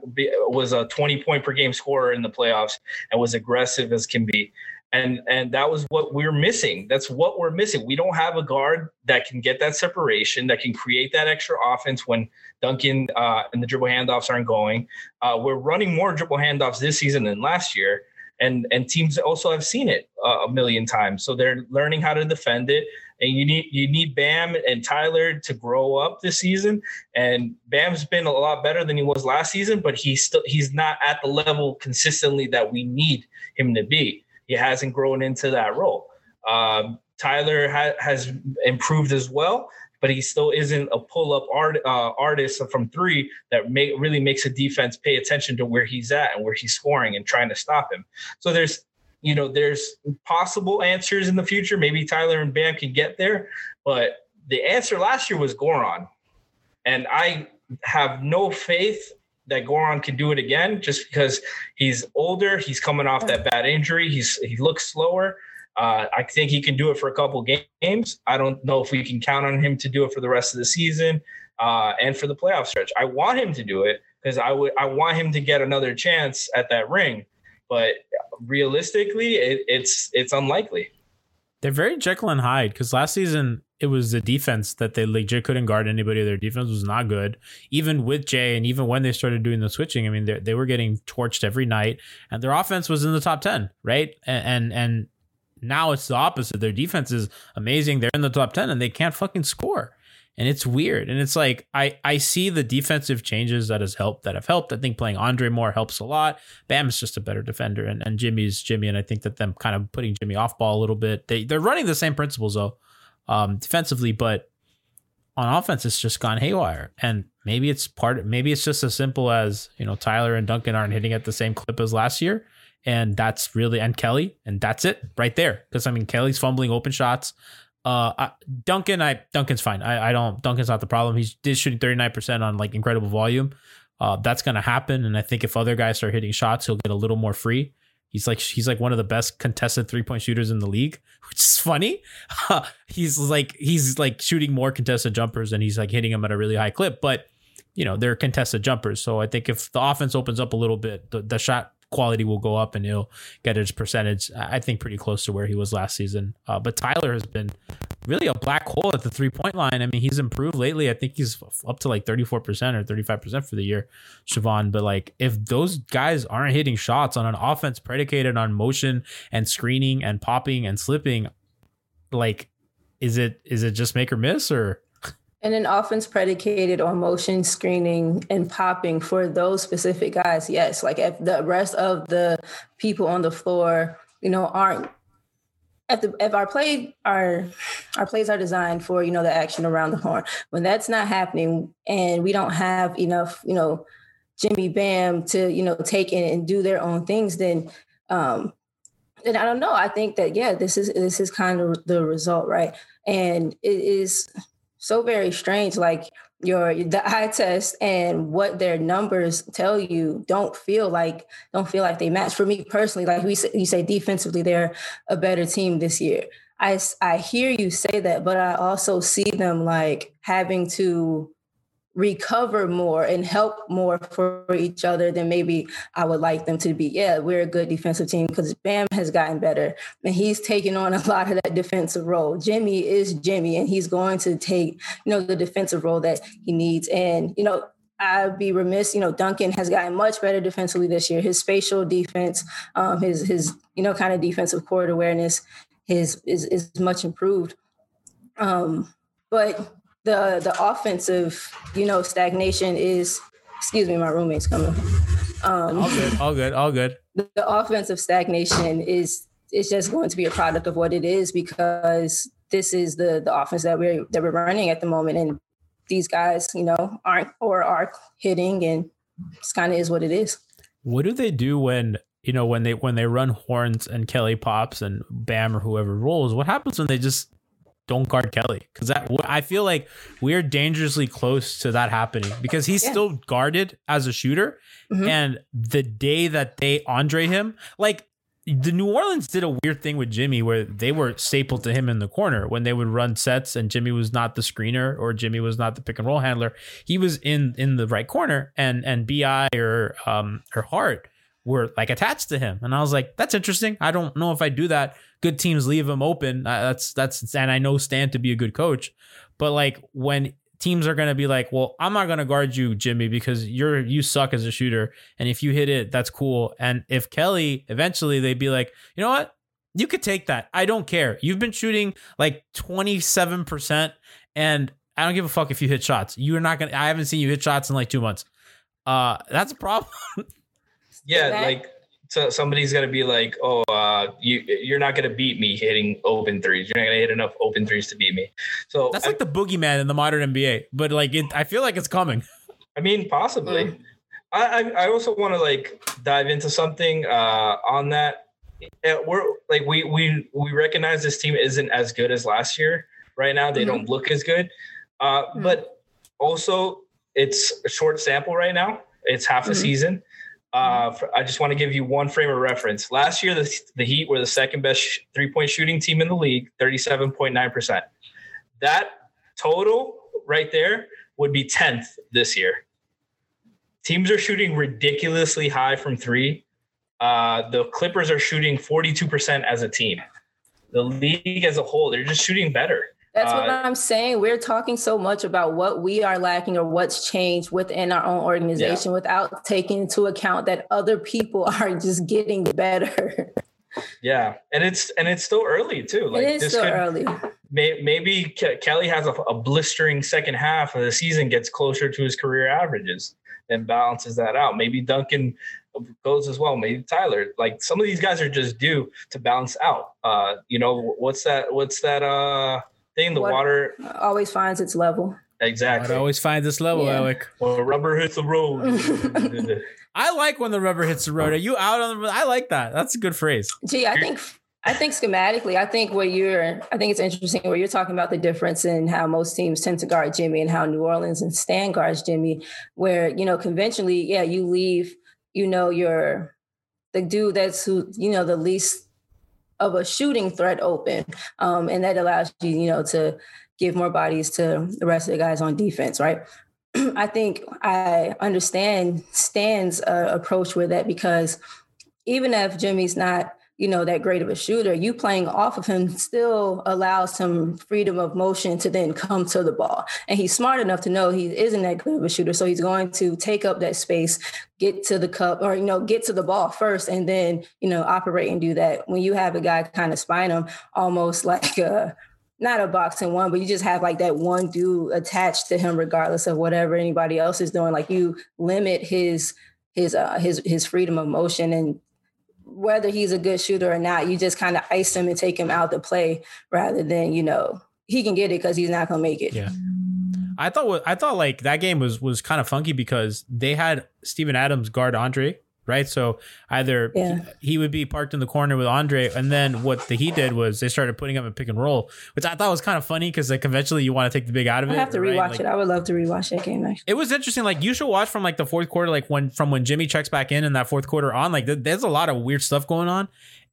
was a 20 point per game scorer in the playoffs and was aggressive as can be. And and that was what we're missing. That's what we're missing. We don't have a guard that can get that separation, that can create that extra offense when Duncan uh, and the dribble handoffs aren't going. Uh, we're running more dribble handoffs this season than last year and and teams also have seen it uh, a million times so they're learning how to defend it and you need you need bam and tyler to grow up this season and bam's been a lot better than he was last season but he's still he's not at the level consistently that we need him to be he hasn't grown into that role um, tyler ha- has improved as well but he still isn't a pull-up art, uh, artist from three that really makes a defense pay attention to where he's at and where he's scoring and trying to stop him. So there's, you know, there's possible answers in the future. Maybe Tyler and Bam can get there, but the answer last year was Goran, and I have no faith that Goran can do it again just because he's older. He's coming off that bad injury. He's he looks slower. Uh, I think he can do it for a couple games. I don't know if we can count on him to do it for the rest of the season uh, and for the playoff stretch. I want him to do it because I would I want him to get another chance at that ring. But realistically, it, it's it's unlikely. They're very Jekyll and Hyde because last season it was the defense that they legit couldn't guard anybody. Their defense was not good, even with Jae, and even when they started doing the switching. I mean, they were getting torched every night, and their offense was in the top ten, right? And and, and now it's the opposite. Their defense is amazing. They're in the top 10 and they can't fucking score. And it's weird. And it's like I I see the defensive changes that has helped that have helped. I think playing Andre Moore helps a lot. Bam is just a better defender and, and Jimmy's Jimmy. And I think that them kind of putting Jimmy off ball a little bit. They they're running the same principles though, um, defensively, but on offense it's just gone haywire. And maybe it's part maybe it's just as simple as, you know, Tyler and Duncan aren't hitting at the same clip as last year and that's really and Kelly, and that's it right there. Because I mean, Kelly's fumbling open shots. Uh, I, Duncan, I Duncan's fine. I, I don't. Duncan's not the problem. He's did shooting thirty nine percent on like incredible volume. Uh, that's gonna happen, and I think if other guys start hitting shots, he'll get a little more free. He's like he's like one of the best contested three point shooters in the league, which is funny. he's like he's like shooting more contested jumpers, and he's like hitting them at a really high clip. But you know they're contested jumpers, so I think if the offense opens up a little bit, the, the shot quality will go up and he'll get his percentage, I think, pretty close to where he was last season. Uh, but Tyler has been really a black hole at the three point line. I mean, he's improved lately. I think he's up to like 34% or 35% for the year, Siobhan. But like, if those guys aren't hitting shots on an offense predicated on motion and screening and popping and slipping, like, is it is it just make or miss or and an offense predicated on motion screening and popping for those specific guys, yes. Like if the rest of the people on the floor, you know, aren't if the if our play our our plays are designed for you know the action around the horn when that's not happening and we don't have enough you know Jimmy Bam to you know take in and do their own things then um and I don't know I think that yeah this is this is kind of the result right and it is so very strange. Like your the eye test and what their numbers tell you don't feel like don't feel like they match. For me personally, like we say, you say defensively, they're a better team this year. I I hear you say that, but I also see them like having to recover more and help more for each other than maybe I would like them to be. Yeah, we're a good defensive team because Bam has gotten better and he's taking on a lot of that defensive role. Jimmy is Jimmy and he's going to take, you know, the defensive role that he needs. And, you know, I'd be remiss, you know, Duncan has gotten much better defensively this year. His spatial defense, um, his his, you know, kind of defensive court awareness his is is much improved. Um, but the the offensive, you know, stagnation is. Excuse me, my roommate's coming. Um, all good, all good, all good. The, the offensive stagnation is is just going to be a product of what it is because this is the the offense that we're that we're running at the moment, and these guys, you know, aren't or are hitting, and it's kind of is what it is. What do they do when you know when they when they run horns and Kelly pops and Bam or whoever rolls? What happens when they just don't guard Kelly because that I feel like we're dangerously close to that happening because he's yeah. still guarded as a shooter, mm-hmm. and the day that they Andre him, like the New Orleans did a weird thing with Jimmy where they were stapled to him in the corner when they would run sets and Jimmy was not the screener or Jimmy was not the pick and roll handler. He was in in the right corner and and Bi or um or Hart were like attached to him. And I was like, that's interesting. I don't know if I do that. Good teams leave him open. Uh, that's that's and I know Stan to be a good coach, but like when teams are going to be like, well, I'm not going to guard you, Jimmy, because you're you suck as a shooter, and if you hit it, that's cool. And if Kelly eventually they'd be like, you know what, you could take that. I don't care. You've been shooting like 27 percent, and I don't give a fuck if you hit shots. You're not gonna. I haven't seen you hit shots in like two months. Uh, that's a problem. yeah, that, like so somebody's gonna be like, "Oh, uh, you you're not gonna beat me hitting open threes. You're not gonna hit enough open threes to beat me." So that's I, like the boogeyman in the modern NBA. But like, it, I feel like it's coming. I mean, possibly. Mm. I, I also want to like dive into something uh, on that. We're like we we we recognize this team isn't as good as last year. Right now, they mm-hmm. don't look as good. Uh, mm-hmm. But also, it's a short sample right now. It's half mm-hmm. a season. Uh, I just want to give you one frame of reference. Last year, the, the Heat were the second best three point shooting team in the league, 37.9%. That total right there would be 10th this year. Teams are shooting ridiculously high from three. Uh, the Clippers are shooting 42% as a team. The league as a whole, they're just shooting better. That's what uh, I'm saying. We're talking so much about what we are lacking or what's changed within our own organization yeah. without taking into account that other people are just getting better. Yeah, and it's and it's still early too. Like it is still could, early. May, maybe Ke- Kelly has a, a, blistering second half of the season, gets closer to his career averages, and balances that out. Maybe Duncan goes as well. Maybe Tyler. Like some of these guys are just due to balance out. Uh, you know what's that? What's that? Uh thing. The what water always finds its level. Exactly. It always finds its level, yeah. Alec. When rubber hits the road. I like when the rubber hits the road. Are you out on the? I like that. That's a good phrase. Gee, I think I think schematically, I think what you're, I think it's interesting where you're talking about the difference in how most teams tend to guard Jimmy and how New Orleans and Stan guards Jimmy, where, you know, conventionally, yeah, you leave, you know, your, the dude that's who, you know, the least of a shooting threat open. Um, and that allows you, you know, to give more bodies to the rest of the guys on defense, right? I think I understand Stan's uh, approach with that because even if Jimmy's not you know, that great of a shooter, you playing off of him still allows some freedom of motion to then come to the ball. And he's smart enough to know he isn't that good of a shooter. So he's going to take up that space, get to the cup or, you know, get to the ball first and then, you know, operate and do that. When you have a guy kind of spine him almost like a, not a boxing one, but you just have like that one dude attached to him, regardless of whatever anybody else is doing. Like you limit his his uh his his freedom of motion and whether he's a good shooter or not, you just kind of ice him and take him out to play rather than, you know, he can get it because he's not gonna make it. Yeah. I thought I thought like that game was was kind of funky because they had Steven Adams guard Andre right? So either yeah. he, would be parked in the corner with Andre, and then what the, he did was they started putting up a pick and roll, which I thought was kind of funny because like eventually you want to take the big out of it. I have to right? rewatch like, it. I would love to rewatch that game. Actually, it was interesting. Like you should watch from like the fourth quarter, like when from when Jimmy checks back in in that fourth quarter on. Like th- there's a lot of weird stuff going on.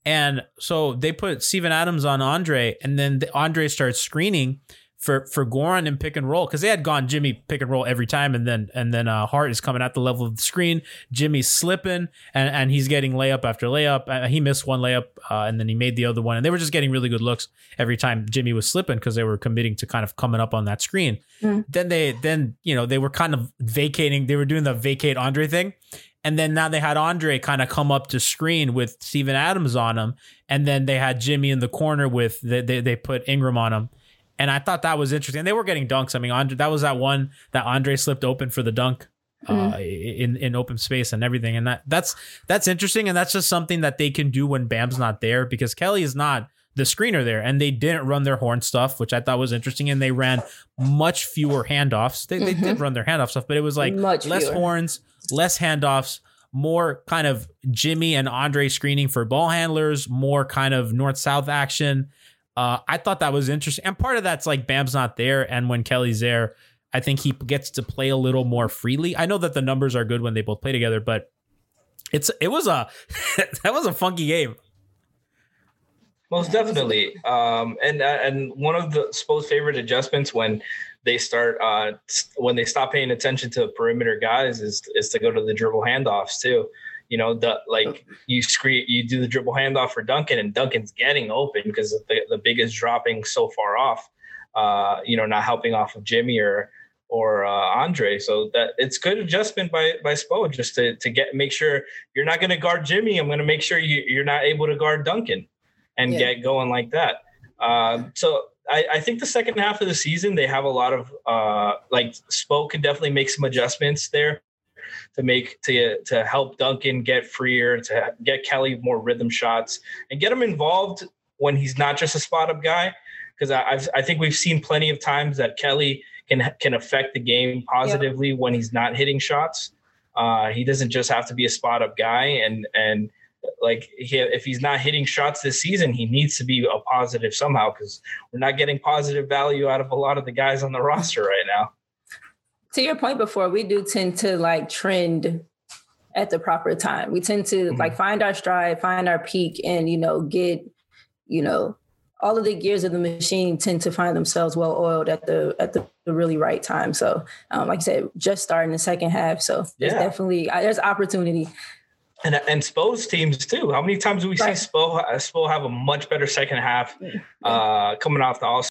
And so they put Steven Adams on Andre, and then the, Andre starts screening for for Goran and pick and roll because they had gone Jimmy pick and roll every time, and then and then uh, Hart is coming at the level of the screen. Jimmy's slipping, and and he's getting layup after layup. Uh, he missed one layup, uh, and then he made the other one, and they were just getting really good looks every time Jimmy was slipping because they were committing to kind of coming up on that screen. Mm. Then they then you know they were kind of vacating. They were doing the vacate Andre thing. And then now they had Andre kind of come up to screen with Steven Adams on him. And then they had Jimmy in the corner with, they, they, they put Ingram on him and I thought that was interesting. And they were getting dunks. I mean, Andre, that was that one that Andre slipped open for the dunk uh, in in open space and everything, and that that's that's interesting, and that's just something that they can do when Bam's not there because Kelly is not the screener there, and they didn't run their horn stuff, which I thought was interesting, and they ran much fewer handoffs. They, mm-hmm. they did mm-hmm. run their handoff stuff, but it was like much less fewer. horns, less handoffs more kind of Jimmy and Andre screening for ball handlers, more kind of north south action. Uh, I thought that was interesting, and part of that's like Bam's not there, and when Kelly's there, I think he gets to play a little more freely. I know that the numbers are good when they both play together, but it's it was a that was a funky game. Most definitely, um, and uh, and one of the supposed favorite adjustments when they start uh, when they stop paying attention to perimeter guys is is to go to the dribble handoffs too. You know, the like you screen, you do the dribble handoff for Duncan, and Duncan's getting open because the, the big is dropping so far off. Uh, you know, not helping off of Jimmy or or uh, Andre. So that it's good adjustment by by Spo just to to get make sure you're not going to guard Jimmy. I'm going to make sure you you're not able to guard Duncan and yeah. get going like that. Uh, so I, I, think the second half of the season they have a lot of uh, like Spo can definitely make some adjustments there to make to to help Duncan get freer, to get Kelly more rhythm shots, and get him involved when he's not just a spot up guy. Because I i think we've seen plenty of times that Kelly can can affect the game positively yeah. when he's not hitting shots. Uh, he doesn't just have to be a spot up guy, and and like he, if he's not hitting shots this season, he needs to be a positive somehow because we're not getting positive value out of a lot of the guys on the roster right now to your point before, we do tend to like trend at the proper time. We tend to mm-hmm. like find our stride, find our peak, and you know, get, you know, all of the gears of the machine tend to find themselves well oiled at the at the, the really right time. So, um, like I said, just starting the second half, so yeah. there's definitely uh, there's opportunity. And and Spo's teams too. How many times do we right. see Spo Spo have a much better second half uh, coming off the All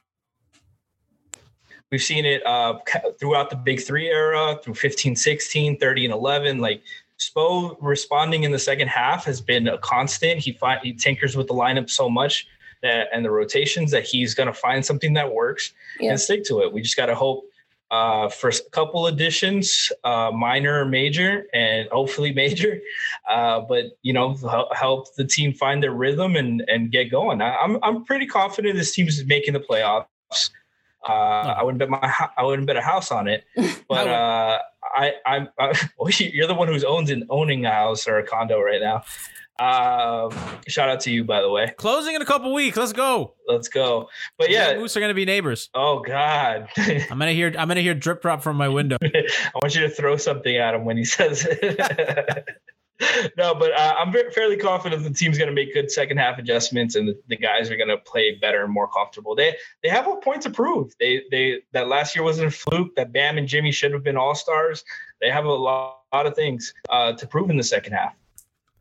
We've seen it uh, throughout the big three era, through 15, 16, 30, and 11. Like Spo responding in the second half has been a constant. He, find, he tinkers with the lineup so much that, and the rotations that he's going to find something that works yeah. and stick to it. We just got to hope uh, for a couple additions, uh, minor or major, and hopefully major. Uh, but you know, help the team find their rhythm and and get going. I, I'm I'm pretty confident this team is making the playoffs. Uh, I wouldn't bet my I wouldn't bet a house on it, but uh, I I'm I, well, you're the one who's owns and owning a house or a condo right now. Um, shout out to you, by the way. Closing in a couple weeks. Let's go. Let's go. But Me yeah. Moose are gonna be neighbors. Oh God. I'm gonna hear. I'm gonna hear drip drop from my window. I want you to throw something at him when he says it. no, but uh, I'm very, fairly confident the team's going to make good second half adjustments, and the, the guys are going to play better and more comfortable. They they have a point to prove. They they that last year wasn't a fluke. That Bam and Jimmy should have been all stars. They have a lot, lot of things uh, to prove in the second half.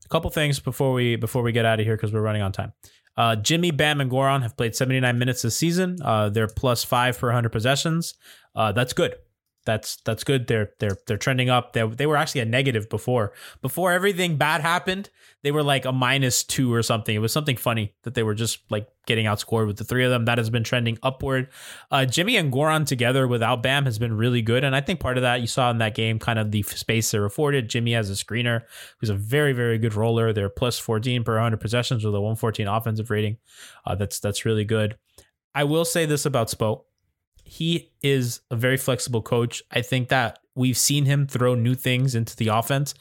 A couple things before we before we get out of here because we're running on time. Uh, Jimmy, Bam, and Goran have played 79 minutes this season. Uh, they're plus five per 100 possessions. Uh, that's good. That's that's good. They're they're they're trending up. They they were actually a negative before. Before everything bad happened, they were like a minus two or something. It was something funny that they were just like getting outscored with the three of them. That has been trending upward. Uh, Jimmy and Goran together without Bam has been really good, and I think part of that you saw in that game, kind of the space they're afforded. Jimmy as a screener, who's a very very good roller. They're plus 14 per 100 possessions with a 114 offensive rating. Uh, that's that's really good. I will say this about Spo he is a very flexible coach. I think that we've seen him throw new things into the offense.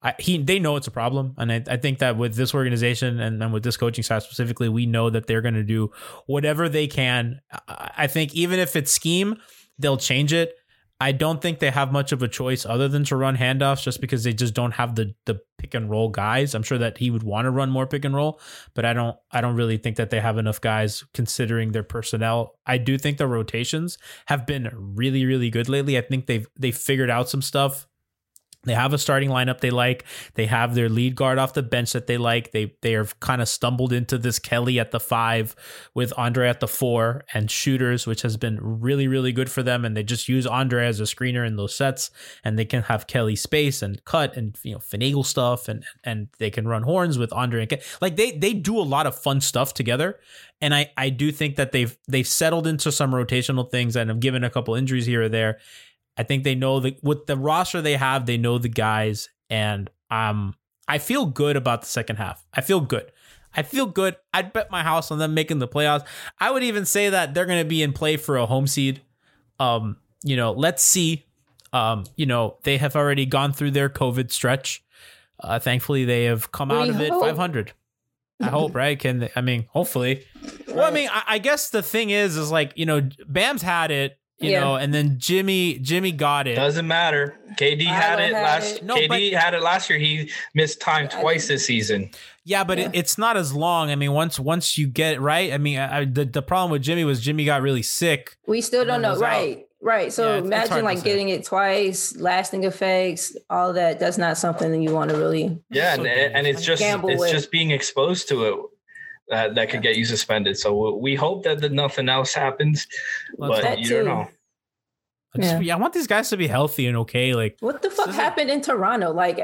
I, he they know it's a problem, and I, I think that with this organization and, and with this coaching staff specifically, we know that they're going to do whatever they can. I, I think even if it's scheme, they'll change it. I don't think they have much of a choice other than to run handoffs just because they just don't have the the pick and roll guys. I'm sure that he would want to run more pick and roll, but I don't I don't really think that they have enough guys considering their personnel. I do think the rotations have been really really good lately. I think they've they figured out some stuff they have a starting lineup they like. They have their lead guard off the bench that they like. They they have kind of stumbled into this Kelly at the five with Andre at the four and shooters, which has been really really good for them. And they just use Andre as a screener in those sets, and they can have Kelly space and cut and you know finagle stuff, and and they can run horns with Andre and Ke- like they they do a lot of fun stuff together. And I I do think that they've they've settled into some rotational things and have given a couple injuries here or there. I think they know that with the roster they have, they know the guys, and um, I feel good about the second half. I feel good. I feel good. I'd bet my house on them making the playoffs. I would even say that they're going to be in play for a home seed. Um, you know, let's see. Um, you know, they have already gone through their COVID stretch. Uh, thankfully, they have come out We of it 500. I hope, right? Can they, I mean, hopefully. Well, I mean, I, I guess the thing is, is like you know, Bam's had it, you Yeah. know, and then Jimmy, Jimmy got it. Doesn't matter. KD had it last. it. No, KD had it last year. He missed time twice this season. Yeah, but It, it's not as long. I mean, once once you get it right, I mean, I, I- the the problem with Jimmy was Jimmy got really sick. We still don't know. was out. Right. Right. So Yeah, it's- it's imagine like getting it twice, lasting effects, all that. That's not something that you want to really. Yeah, So and, and it's just Gamble it's with. just being exposed to it that that could get you suspended. So we hope that the, nothing else happens, Let's but hope. you That don't know. I, just, Yeah. yeah, I want these guys to be healthy and okay. Like What the fuck isn't- happened in Toronto? Like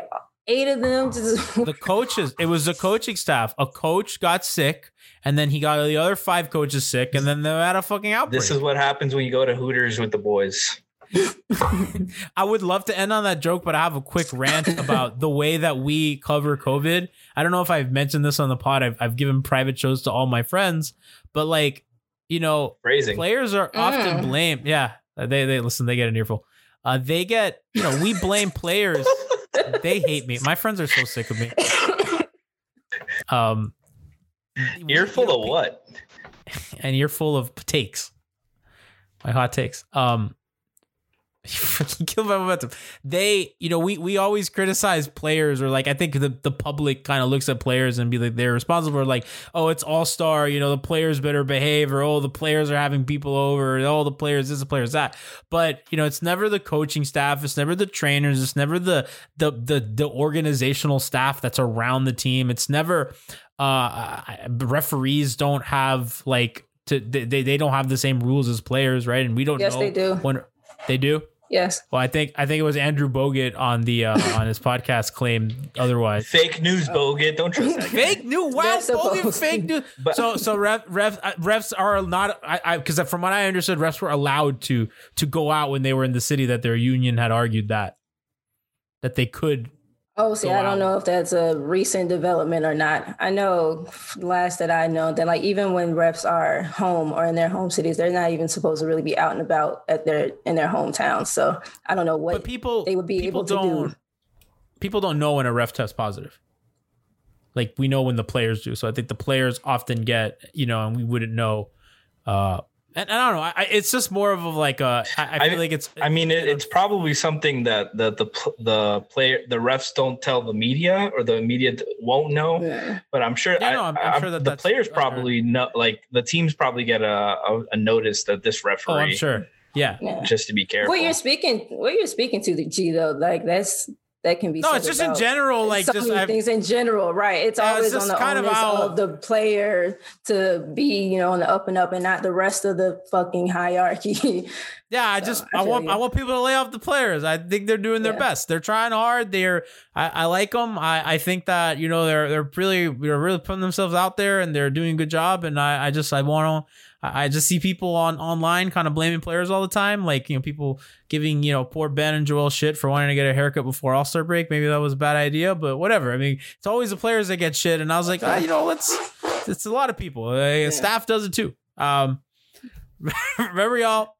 eight of them the coaches, it was the coaching staff. A coach got sick, and then he got the other five coaches sick, and then they had a fucking outbreak. This is what happens when you go to Hooters with the boys. I would love to end on that joke, but I have a quick rant about the way that we cover COVID. I don't know if I've mentioned this on the pod. I've, I've given private shows to all my friends, but like, you know, Phrasing. players are often Mm. blamed. Yeah, they they listen. They get an earful. Uh, they get you know we blame players. they hate me. My friends are so sick of me. Um, Earful you know, of what? and you're full of takes. My hot takes. Um you freaking kill my momentum. They, you know, we we always criticize players or like I think the, the public kind of looks at players and be like they're responsible for like, oh, it's all star, you know, the players better behave, or oh, the players are having people over, or, oh, the players this, the players that. But you know, it's never the coaching staff, it's never the trainers, it's never the the the the organizational staff that's around the team. It's never uh referees don't have like to they, they they don't have the same rules as players, right? And we don't Yes, know they do. when they do. Yes. Well, I think I think it was Andrew Bogut on the uh, on his podcast claimed otherwise. Fake news, Bogut. Don't trust that. guy. Fake news. Wow, They're Bogut fake news. But- so so ref, ref, uh, refs are not I because from what I understood, refs were allowed to to go out when they were in the city that their union had argued that that they could. Oh, see, I don't know if that's a recent development or not. I know last that I know that like even when reps are home or in their home cities, they're not even supposed to really be out and about at their in their hometown. So I don't know what But people they would be people able to do. don't people don't know when a ref tests positive. like we know when the players do. So I think the players often get, you know, and we wouldn't know. Uh, and, and I don't know. I, I- it's just more of a like a. I, I I- feel like it's. I mean, it, it's probably something that the the the player the refs don't tell the media or the media won't know. Yeah. But I'm sure. Yeah, I, no, I'm- I'm I- sure that the players under- probably know. Like the teams probably get a, a, a notice that this referee. oh, I'm sure. Yeah. Yeah. Just to be careful. What you're speaking, what you're speaking to the G though, like that's that can be. No, it's just in general. Like so just many I've, things in general, right? It's Yeah, always just on the kind of onus how- of the player to be, you know, on the up and up, and not the rest of the fucking hierarchy. Yeah, I So, just I I, want you. I want people to lay off the players. I think they're doing their Yeah. best. They're trying hard. They're I, I like them. I, I think that you know they're they're really they're really putting themselves out there and they're doing a good job. And I, I just I want to I just see people on online kind of blaming players all the time. Like you know people giving you know poor Ben and Joel shit for wanting to get a haircut before All Star break. Maybe that was a bad idea, but whatever. I mean it's always the players that get shit. And I was like ah, you know let's it's a lot of people. Uh, Staff does it too. Um, remember y'all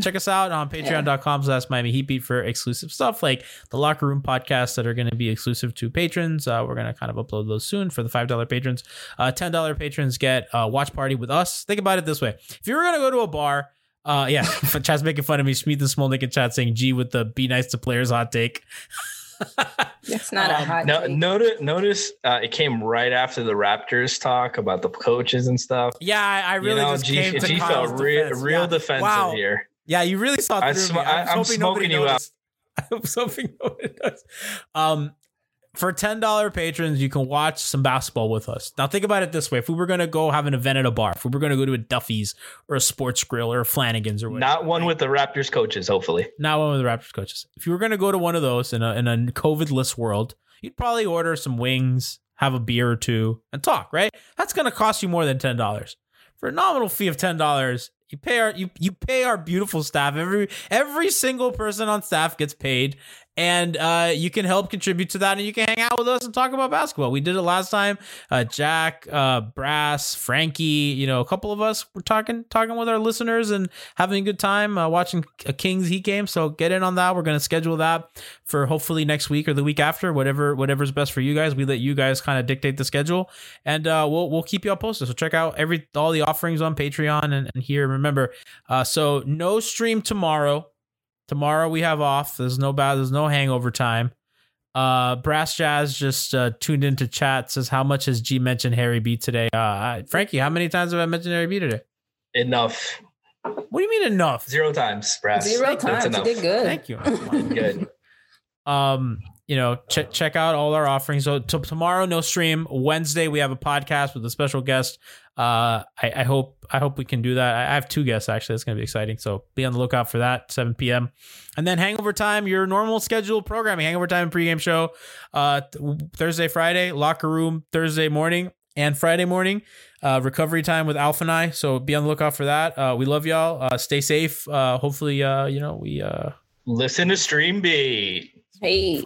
check us out on patreon.com slash miami heat beat for exclusive stuff like the locker room podcasts that are going to be exclusive to patrons. Uh, we're going to kind of upload those soon for the $5 patrons. Uh, $10 patrons get a watch party with us. Think about it this way. If you were going to go to a bar uh yeah chat's making fun of me Schmeeth and Smolnik in chat saying g with the be nice to players hot take It's not a Um, hot No, take. notice, notice uh, it came right after the Raptors talk about the coaches and stuff. yeah i, I really you know, just G, came to G Kyle's felt re- defense. real Yeah. defensive Wow. here. Yeah, you really saw through I me. sm- I was I- I'm smoking you out. I was hoping nobody noticed. Um, for ten dollar patrons, you can watch some basketball with us. Now think about it this way: if we were gonna go have an event at a bar, if we were gonna go to a Duffy's or a Sports Grill or a Flanagan's or whatever, Not one with the Raptors coaches, hopefully. not one with the Raptors coaches. If you were gonna go to one of those in a in a COVID-less world, you'd probably order some wings, have a beer or two, and talk. Right? That's gonna cost you more than ten dollars. For a nominal fee of ten dollars, you pay our you you pay our beautiful staff. Every every single person on staff gets paid, and uh, you can help contribute to that, and you can hang out with us and talk about basketball. We did it last time. Uh, Jack, uh, Brass, Frankie, you know, a couple of us were talking talking with our listeners and having a good time uh, watching a Kings Heat game. So get in on that. We're gonna schedule that for hopefully next week or the week after, whatever whatever's best for you guys. We let you guys kind of dictate the schedule, and uh, we'll we'll keep you all posted. So check out every all the offerings on Patreon and, and here. Remember, uh, so no stream tomorrow. Tomorrow we have off. There's no bad. There's no hangover time. Uh, Brass Jazz just uh, tuned into chat. Says how much has G mentioned Harry B today? Uh, I- Frankie, how many times have I mentioned Harry B today? Enough. What do you mean enough? Zero times, Brass. Zero That's times. You enough. did good. Thank you. Good. um you know check check out all our offerings. So t- tomorrow no stream. Wednesday we have a podcast with a special guest. Uh i, I hope i hope we can do that. I I have two guests actually. That's gonna be exciting. So be on the lookout for that 7 p.m and then hangover time your normal scheduled programming hangover time pregame show uh th- thursday friday locker room thursday morning and friday morning uh recovery time with alpha and i. So be on the lookout for that. Uh we love y'all. Uh stay safe. Uh hopefully uh you know we uh Listen to Stream Beat. Hey.